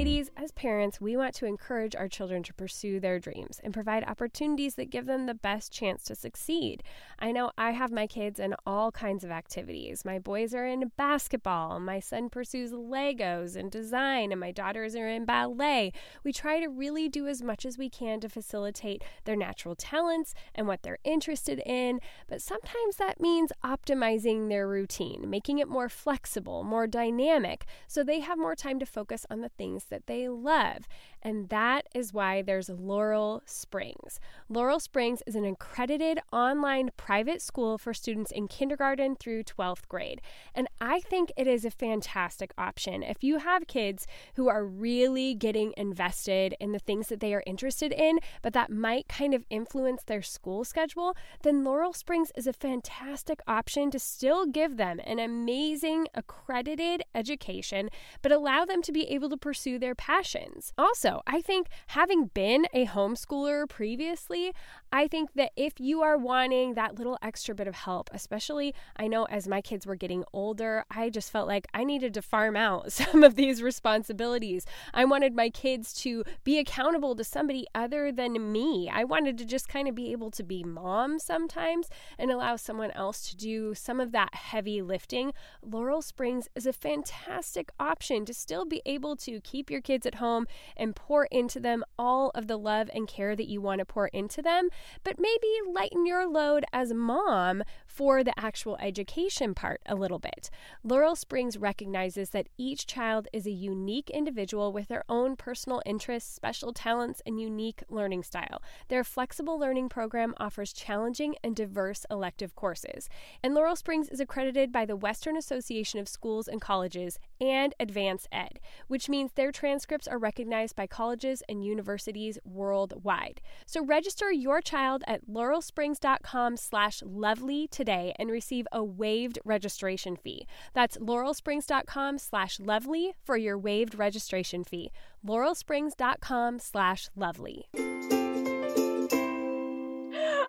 Ladies, as parents, we want to encourage our children to pursue their dreams and provide opportunities that give them the best chance to succeed. I know I have my kids in all kinds of activities. My boys are in basketball, my son pursues Legos and design, and my daughters are in ballet. We try to really do as much as we can to facilitate their natural talents and what they're interested in, but sometimes that means optimizing their routine, making it more flexible, more dynamic, so they have more time to focus on the things that they love. And that is why there's Laurel Springs. Laurel Springs is an accredited online private school for students in kindergarten through 12th grade. And I think it is a fantastic option. If you have kids who are really getting invested in the things that they are interested in, but that might kind of influence their school schedule, then Laurel Springs is a fantastic option to still give them an amazing accredited education, but allow them to be able to pursue their passions. Also, I think having been a homeschooler previously, I think that if you are wanting that little extra bit of help, especially I know as my kids were getting older, I just felt like I needed to farm out [laughs] some of these responsibilities. I wanted my kids to be accountable to somebody other than me. I wanted to just kind of be able to be mom sometimes and allow someone else to do some of that heavy lifting. Laurel Springs is a fantastic option to still be able to keep your kids at home and pour into them all of the love and care that you want to pour into them but maybe lighten your load as mom for the actual education part a little bit. Laurel Springs recognizes that each child is a unique individual with their own personal interests, special talents, and unique learning style. Their flexible learning program offers challenging and diverse elective courses. And Laurel Springs is accredited by the Western Association of Schools and Colleges and AdvancED, which means their transcripts are recognized by colleges and universities worldwide. So register your child at laurelsprings.com slash lovely today and receive a waived registration fee. That's laurelsprings.com slash lovely for your waived registration fee. laurelsprings.com slash lovely.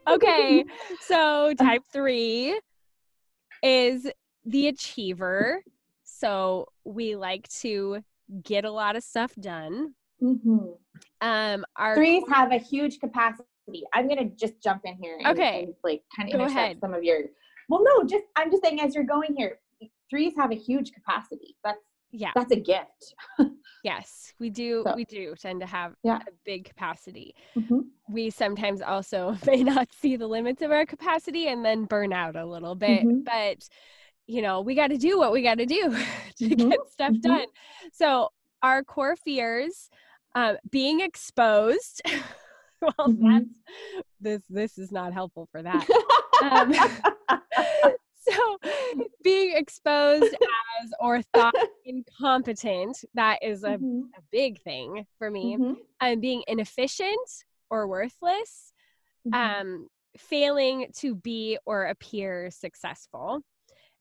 Okay, so [laughs] type three is the achiever. So we like to get a lot of stuff done. Mm-hmm. Um, our threes have a huge capacity I'm gonna just jump in here. And, okay. And, like kind of intercept ahead. some of your. Well, no, just I'm just saying as you're going here, threes have a huge capacity. That's yeah, that's a gift. [laughs] yes, we do. So, we do tend to have yeah. a big capacity. Mm-hmm. We sometimes also [laughs] may not see the limits of our capacity and then burn out a little bit, mm-hmm. but you know we got to do what we got to do [laughs] to mm-hmm. get stuff mm-hmm. done. So our core fears, uh, being exposed. [laughs] well, mm-hmm. that's this. This is not helpful for that. um, [laughs] so, being exposed as or thought incompetent that is a, mm-hmm. a big thing for me. Mm-hmm. Um, being inefficient or worthless. Mm-hmm. Um, failing to be or appear successful.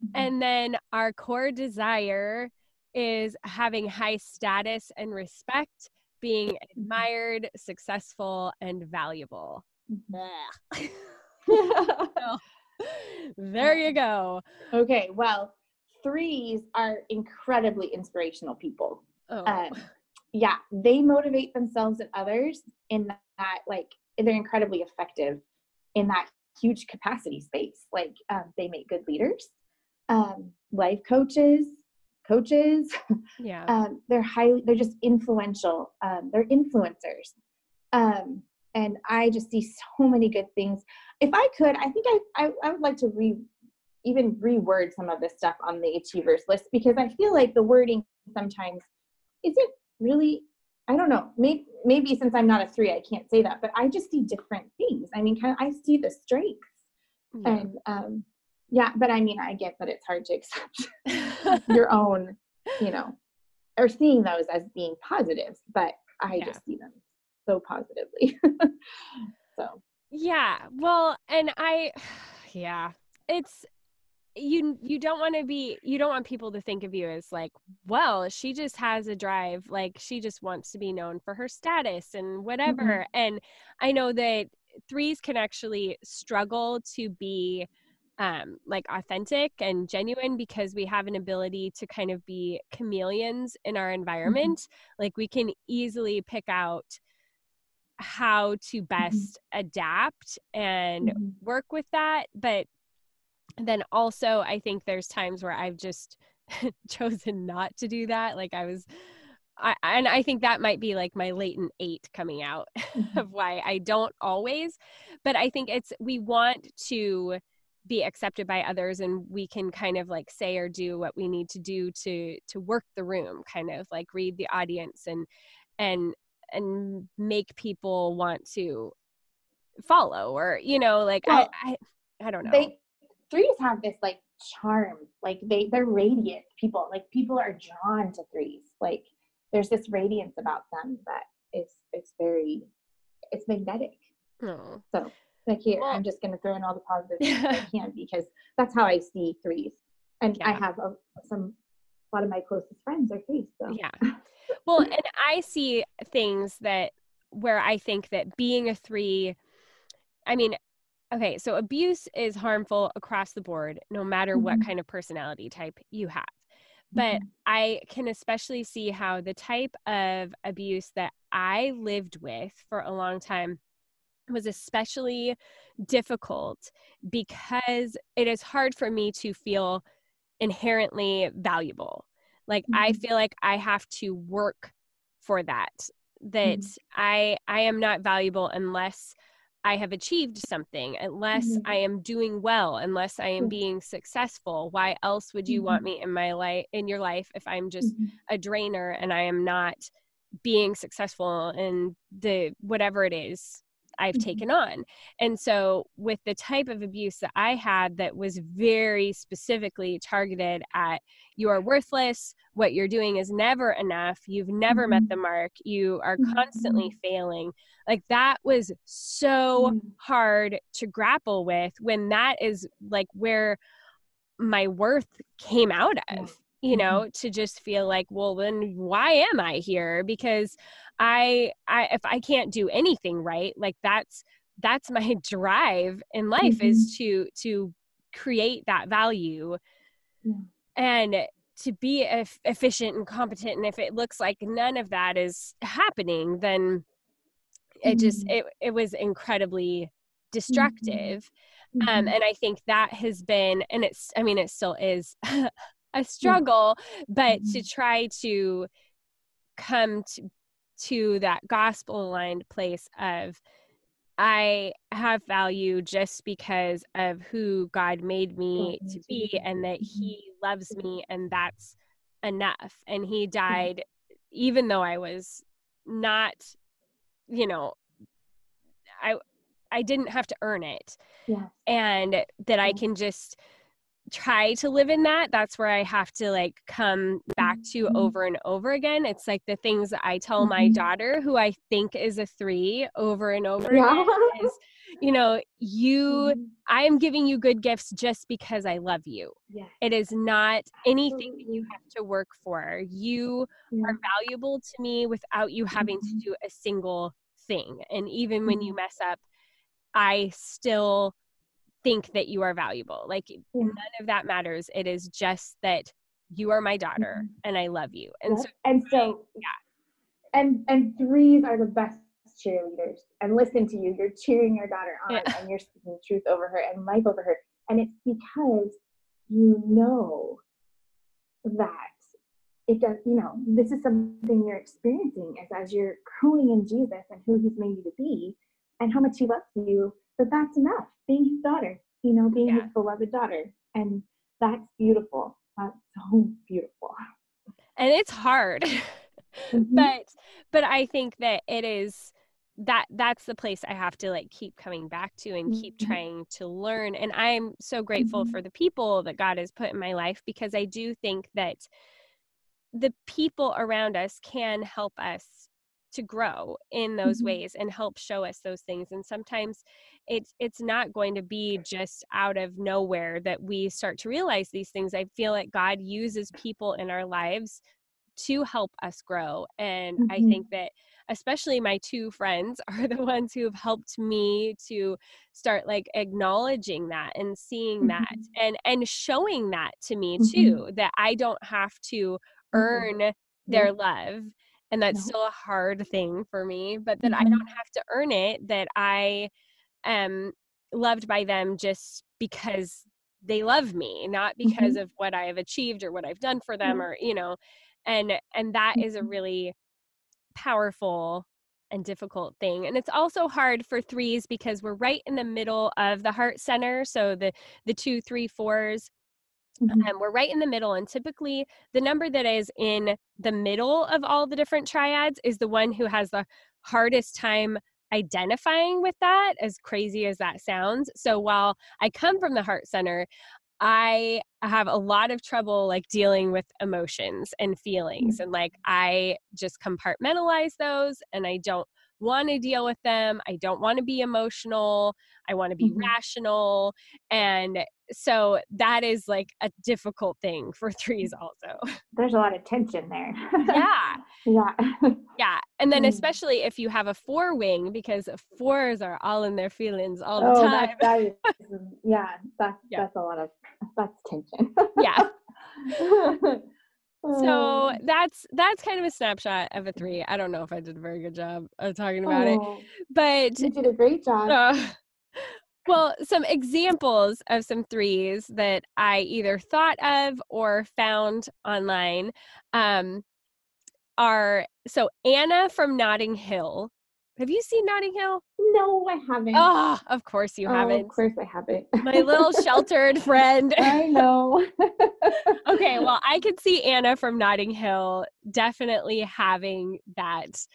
Mm-hmm. And then our core desire is having high status and respect being mm-hmm. admired, successful, and valuable. [laughs] [laughs] So, there you go. Okay, well, threes are incredibly inspirational people. Oh. Um, yeah, they motivate themselves and others in that, like, they're incredibly effective in that huge capacity space. Like, um, they make good leaders, um, life coaches, coaches. [laughs] Yeah. Um, they're highly, they're just influential. Um, they're influencers. Um, and I just see so many good things. If I could, I think I, I, I would like to re, even reword some of this stuff on the achievers list because I feel like the wording sometimes isn't really I don't know. Maybe, maybe since I'm not a three, I can't say that, but I just see different things. I mean, kind of, I see the strengths, yeah. and um, yeah. But I mean, I get that it's hard to accept [laughs] [laughs] your own, you know, or seeing those as being positives, but I yeah. just see them so positively. [laughs] so, yeah. Well, and I, [sighs] yeah, it's, you you don't want to be you don't want people to think of you as like well she just has a drive like she just wants to be known for her status and whatever mm-hmm. and i know that threes can actually struggle to be um, like authentic and genuine because we have an ability to kind of be chameleons in our mm-hmm. environment. Mm-hmm. Like we can easily pick out how to mm-hmm. best mm-hmm. adapt and mm-hmm. work with that. But then also, I think there's times where I've just [laughs] chosen not to do that. Like I was. I, and I think that might be like my latent eight coming out [laughs] mm-hmm. of why I don't always, but I think it's we want to be accepted by others and we can kind of like say or do what we need to do to to work the room kind of like read the audience and and and make people want to follow or you know like well, I, I i don't know they threes have this like charm like they they're radiant people like people are drawn to threes like there's this radiance about them that is it's very it's magnetic oh. so like here, well, I'm just going to throw in all the positives I [laughs] can because that's how I see threes. And yeah. I have a, some a lot of my closest friends are threes. So. Yeah. [laughs] Well, and I see things that where I think that being a three, I mean, okay, so abuse is harmful across the board, no matter mm-hmm. what kind of personality type you have. But mm-hmm. I can especially see how the type of abuse that I lived with for a long time was especially difficult because it is hard for me to feel inherently valuable. Like mm-hmm. I feel like I have to work for that. That mm-hmm. I I am not valuable unless I have achieved something, unless mm-hmm. I am doing well, unless I am being successful. Why else would you want mm-hmm. me in my life in your life if I'm just mm-hmm. a drainer and I am not being successful in the whatever it is I've mm-hmm. taken on. And so, with the type of abuse that I had that was very specifically targeted at you are worthless, what you're doing is never enough, you've never mm-hmm. met the mark, you are constantly mm-hmm. failing. Like that was so mm-hmm. hard to grapple with when that is like where my worth came out of you mm-hmm. know to just feel like well then why am i here because i i if i can't do anything right like that's that's my [laughs] drive in life mm-hmm. is to to create that value yeah. and to be efficient and competent and if it looks like none of that is happening then it just mm-hmm. it, it was incredibly mm-hmm. destructive um, mm-hmm. and i think that has been and it's i mean it still is [laughs] a struggle but to mm-hmm. try to come to to that gospel aligned place of I have value just because of who God made me to be and that mm-hmm. he loves me and that's enough and he died even though I was not you know I I didn't have to earn it. And that I can just try to live in that that's where i have to like come back to mm-hmm. over and over again it's like the things i tell my mm-hmm. daughter who i think is a three over and over yeah. again is [laughs] you know you mm-hmm. i am giving you good gifts just because i love you yes. it is not anything that you have to work for you yeah. are valuable to me without you having to mm-hmm. do a single thing and even when you mess up i still think that you are valuable. Like yeah. none of that matters. It is just that you are my daughter mm-hmm. and I love you. And so and so yeah. And and threes are the best cheerleaders. And listen to you. You're cheering your daughter on yeah. and you're speaking truth over her and life over her. And it's because you know that it does, you know, this is something you're experiencing as as you're growing in Jesus and who he's made you to be and how much he loves you but that's enough being his daughter you know being yeah. his beloved daughter and that's beautiful that's [laughs] so beautiful and it's hard [laughs] mm-hmm. but but i think that it is that that's the place i have to like keep coming back to and keep mm-hmm. trying to learn and i'm so grateful mm-hmm. for the people that god has put in my life because i do think that the people around us can help us to grow in those mm-hmm. ways and help show us those things and sometimes it's it's not going to be just out of nowhere that we start to realize these things i feel like god uses people in our lives to help us grow and mm-hmm. i think that especially my two friends [laughs] are the ones who have helped me to start like acknowledging that and seeing mm-hmm. that and and showing that to me mm-hmm. too that i don't have to mm-hmm. earn their love and that's no. still a hard thing for me but that mm-hmm. i don't have to earn it that i am loved by them just because they love me not because mm-hmm. of what i have achieved or what i've done for them mm-hmm. or you know and and that is a mm-hmm. really powerful and difficult thing and it's also hard for threes because we're right in the middle of the heart center so the the two three fours Mm-hmm. Um, we're right in the middle, and typically the number that is in the middle of all the different triads is the one who has the hardest time identifying with that, as crazy as that sounds. So while I come from the heart center, I have a lot of trouble like dealing with emotions and feelings, mm-hmm. and like I just compartmentalize those and I don't want to deal with them. I don't want to be emotional. I want to be mm-hmm. rational. And so that is like a difficult thing for [laughs] threes also. There's a lot of tension there. Yeah. [laughs] Yeah. [laughs] Yeah. And then mm. especially if you have a four wing because fours are all in their feelings all the oh, time. that, that is, yeah that's yeah. that's a lot of that's tension. Yeah. So that's that's kind of a snapshot of a three. I don't know if i did a very good job of talking about oh, it but you did a great job. Uh, well, some examples of some threes that I either thought of or found online um, are so Anna from Notting Hill. Have you seen Notting Hill? No, I haven't. Oh, of course you oh, haven't. Of course I haven't. My little [laughs] sheltered friend. I know. [laughs] okay, well, [laughs] I could see Anna from Notting Hill definitely having that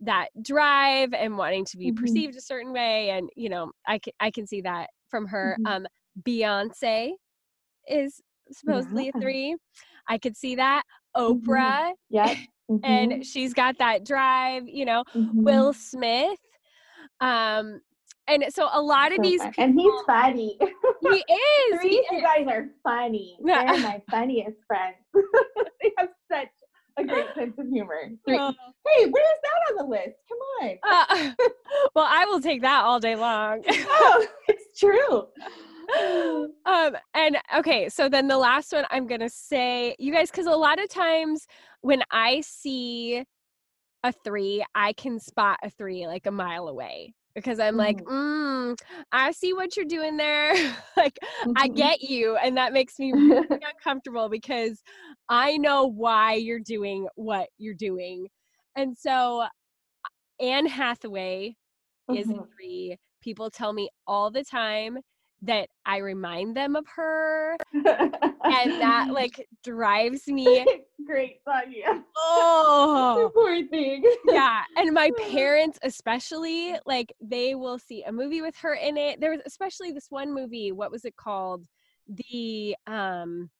that drive and wanting to be mm-hmm. perceived a certain way and you know i can i can see that from her mm-hmm. um beyonce is supposedly yeah. a three i could see that mm-hmm. oprah yeah [laughs] and mm-hmm. she's got that drive you know will mm-hmm. smith um and so a lot of so these people, and he's funny he [laughs] is three he you guys are funny they're my [laughs] funniest friends they have such a great sense of humor. Uh, hey, where's that on the list? Come on. Uh, [laughs] well, I will take that all day long. [laughs] oh, it's true. [sighs] um and okay so then the last one i'm gonna say you guys because a lot of times when i see a three i can spot a three like a mile away because I'm like, mm-hmm. mm, I see what you're doing there. [laughs] like, mm-hmm. I get you. And that makes me really [laughs] uncomfortable because I know why you're doing what you're doing. And so, Anne Hathaway mm-hmm. is three. People tell me all the time that I remind them of her. and that [laughs] like drives me great thought, yeah. [laughs] Oh poor thing. yeah. And my [laughs] parents especially, like they will see a movie with her in it. There was especially this one movie, what was it called? The um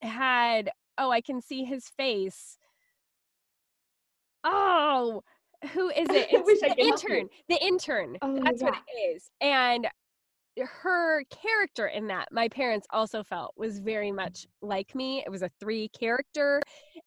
had oh, I can see his face. Oh, who is it? It's the intern. The intern. Oh, That's yeah. what it is. And her character in that my parents also felt was very much like me it was a three character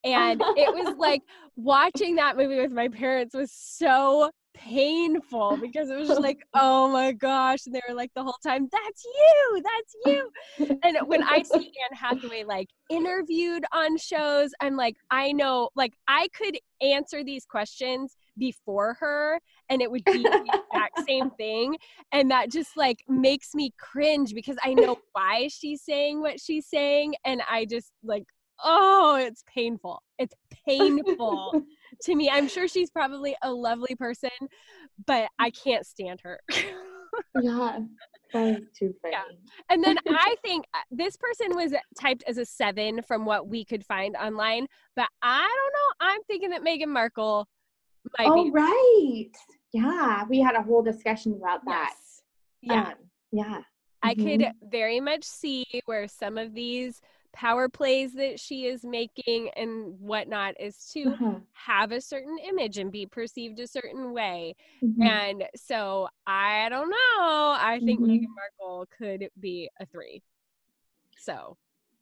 and it was like [laughs] watching that movie with my parents was so painful because it was just like [laughs] oh my gosh and they were like the whole time that's you that's you and when i see [laughs] anne hathaway like interviewed on shows i'm like i know like i could answer these questions before her and it would be the [laughs] exact same thing and that just like makes me cringe because i know why she's saying what she's saying and i just like oh it's painful it's painful [laughs] to me i'm sure she's probably a lovely person but i can't stand her [laughs] yeah that's too funny. Yeah. And then I think uh, this person was typed as a seven from what we could find online, but I don't know. I'm thinking that Meghan Markle might oh, be. right. Yeah. We had a whole discussion about that. Yes. Yeah. Um, yeah. I mm-hmm. could very much see where some of these power plays that she is making and whatnot is to uh-huh. have a certain image and be perceived a certain way. Mm-hmm. And so I don't know. I think mm-hmm. Meghan Markle could be a three. So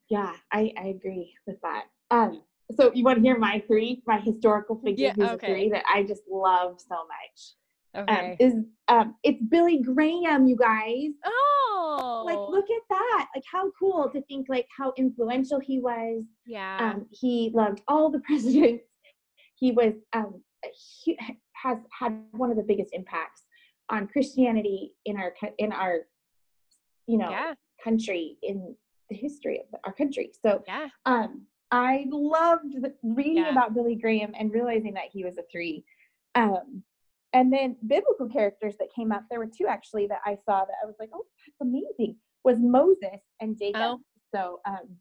yeah, I, I agree with that. Um so you want to hear my three, my historical figure yeah, okay. three that I just love so much. Um, okay. Um, is um it's Billy Graham, you guys. Oh like look at that. Like how cool to think like how influential he was. Yeah. Um he loved all the [laughs] presidents. He was um he has had one of the biggest impacts on Christianity in our in our you know yeah. country in the history of our country. So yeah. um I loved reading yeah. about Billy Graham and realizing that he was a three. Um, and then biblical characters that came up, there were two actually that I saw that I was like, oh, that's amazing, was Moses and Jacob. Oh. So um,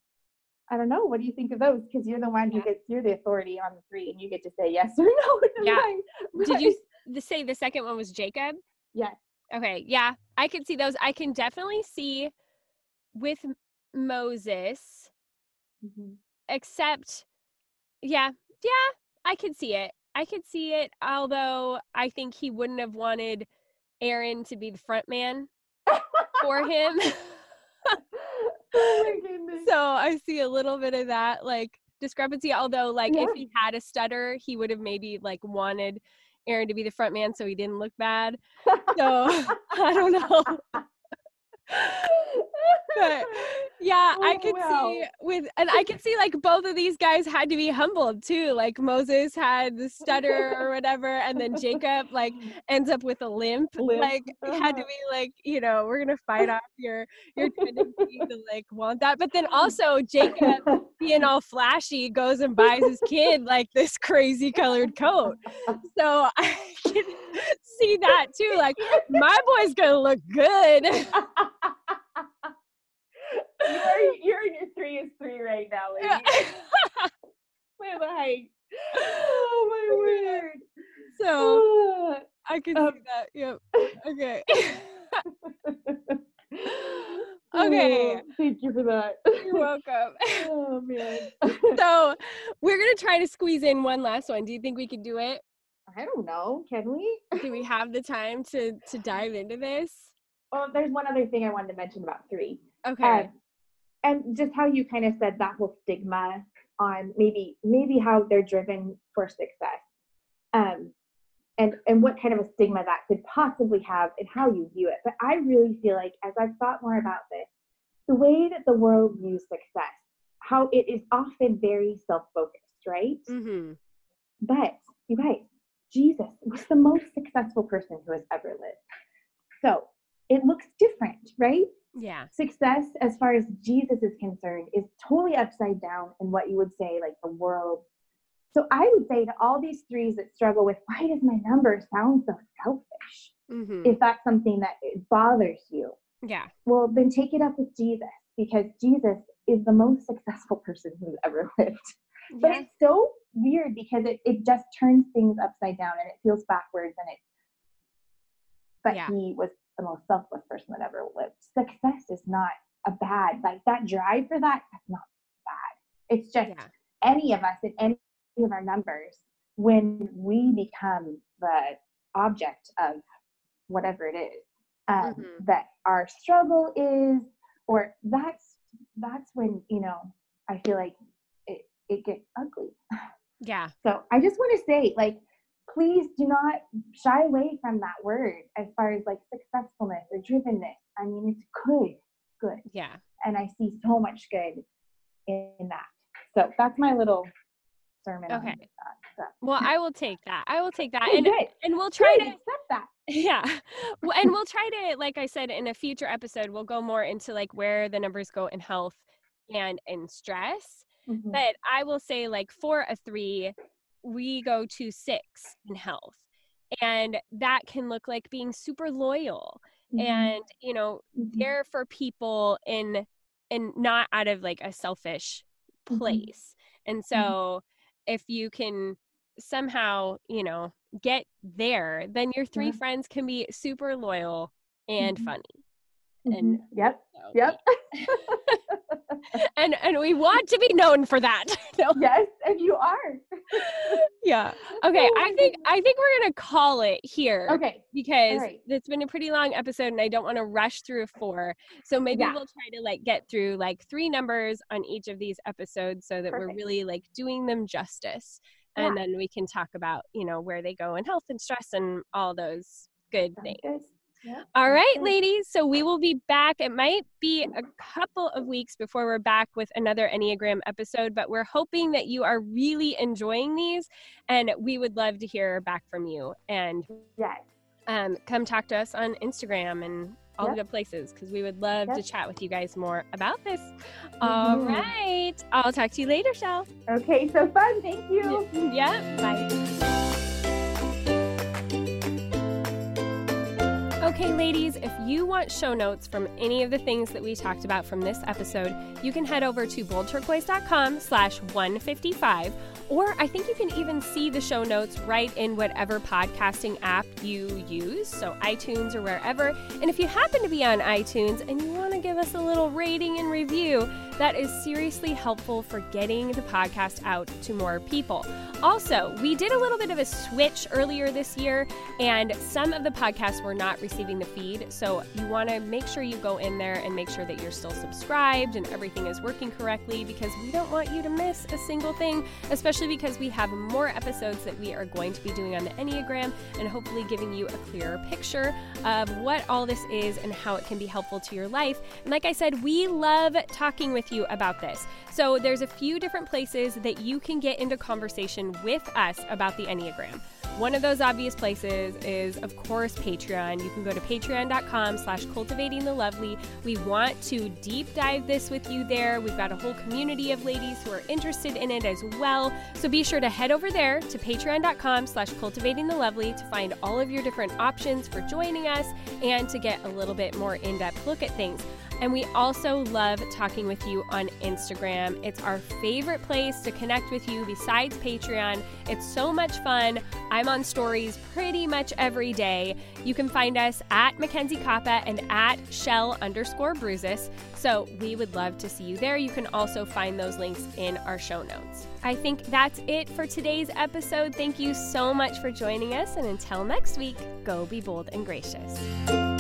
I don't know. What do you think of those? Because you're the one who gets, you're the authority on the three and you get to say yes or [laughs] no. Yeah. Did you say the second one was Jacob? Yes. Okay. Yeah. I can see those. I can definitely see with Moses. Mm-hmm except yeah yeah i could see it i could see it although i think he wouldn't have wanted aaron to be the front man for [laughs] him oh. So I see a little bit of that like discrepancy. Although, like, yeah. if he had a stutter, he would have maybe like wanted Aaron to be the front man so he didn't look bad. So [laughs] I don't know but [laughs] yeah, oh, I could wow. see with, and I could see like both of these guys had to be humbled too. Like Moses had the stutter or whatever, and then Jacob like [laughs] ends up with a limp. limp. Like had to uh-huh. be like, you know, we're gonna fight off your your tendency to [laughs] like want that. But then also Jacob being all flashy goes and buys his kid like this crazy colored coat. So I can see that too. Like my boy's gonna look good you're you're in your three is three right now, lady. [laughs] Wait, height. Oh my word. So I can um, see that. Yep. Okay. [laughs] okay. Oh, thank you for that. You're welcome. [laughs] oh man. so we're gonna try to squeeze in one last one. Do you think we could do it? I don't know. Can we? do we have the time to to dive into this? Well, there's one other thing I wanted to mention about three. Okay. Uh, and just how you kind of said that whole stigma on maybe maybe how they're driven for success. Um, and and what kind of a stigma that could possibly have and how you view it. But I really feel like as I've thought more about this, the way that the world views success, how it is often very self-focused, right? Mm-hmm. But you guys, Jesus was the most successful person who has ever lived. So it looks different, right? Yeah. Success, as far as Jesus is concerned, is totally upside down in what you would say, like the world. So I would say to all these threes that struggle with, why does my number sound so selfish? Mm-hmm. If that's something that bothers you. Yeah. Well, then take it up with Jesus because Jesus is the most successful person who's ever [laughs] lived. Yeah. But it's so weird because it, it just turns things upside down and it feels backwards and it but yeah. he was the most selfless person that ever lived. Success is not a bad, like that drive for that, that's not bad. It's just yeah. any of us in any of our numbers, when we become the object of whatever it is um, mm-hmm. that our struggle is, or that's that's when you know I feel like it it gets ugly. Yeah. So I just want to say, like, please do not shy away from that word as far as like successfulness or drivenness. I mean, it's good, good. Yeah. And I see so much good in that. So that's my little sermon. Okay. That, well, I will take that. I will take that. and, and we'll try good. to accept that. [laughs] Yeah. and we'll try to, like I said, in a future episode, we'll go more into like where the numbers go in health and in stress. Mm-hmm. But I will say, like, for a three, we go to six in health and that can look like being super loyal mm-hmm. and you know mm-hmm. there for people in and not out of like a selfish mm-hmm. place mm-hmm. and so if you can somehow you know get there then your three yeah. friends can be super loyal and mm-hmm. funny and mm-hmm. yep so, yep and and we want to be known for that. [laughs] no. Yes, and you are. [laughs] yeah. Okay. Oh I think I think we're gonna call it here. Okay. Because right. it's been a pretty long episode, and I don't want to rush through four. So maybe yeah. we'll try to like get through like three numbers on each of these episodes, so that Perfect. we're really like doing them justice. Yeah. And then we can talk about you know where they go in health and stress and all those good Sounds things. Good. All right, ladies. So we will be back. It might be a couple of weeks before we're back with another Enneagram episode, but we're hoping that you are really enjoying these and we would love to hear back from you. And yes. um, come talk to us on Instagram and all yep. the good places because we would love yep. to chat with you guys more about this. Mm-hmm. All right. I'll talk to you later, Shell. Okay, so fun. Thank you. Yeah. Bye. Okay, ladies, if you want show notes from any of the things that we talked about from this episode, you can head over to boldturquoise.com slash 155, or I think you can even see the show notes right in whatever podcasting app you use, so iTunes or wherever. And if you happen to be on iTunes and you want to give us a little rating and review, that is seriously helpful for getting the podcast out to more people. Also, we did a little bit of a switch earlier this year, and some of the podcasts were not receiving the feed. So you want to make sure you go in there and make sure that you're still subscribed and everything is working correctly because we don't want you to miss a single thing, especially because we have more episodes that we are going to be doing on the Enneagram and hopefully giving you a clearer picture of what all this is and how it can be helpful to your life. And like I said, we love talking with you about this. So there's a few different places that you can get into conversation with us about the Enneagram. One of those obvious places is, of course, Patreon. You can go to patreon.com slash cultivating the lovely. We want to deep dive this with you there. We've got a whole community of ladies who are interested in it as well. So be sure to head over there to patreon.com slash cultivating the lovely to find all of your different options for joining us and to get a little bit more in-depth look at things. And we also love talking with you on Instagram. It's our favorite place to connect with you besides Patreon. It's so much fun. I'm on stories pretty much every day. You can find us at Mackenzie Koppa and at Shell underscore Bruises. So we would love to see you there. You can also find those links in our show notes. I think that's it for today's episode. Thank you so much for joining us. And until next week, go be bold and gracious.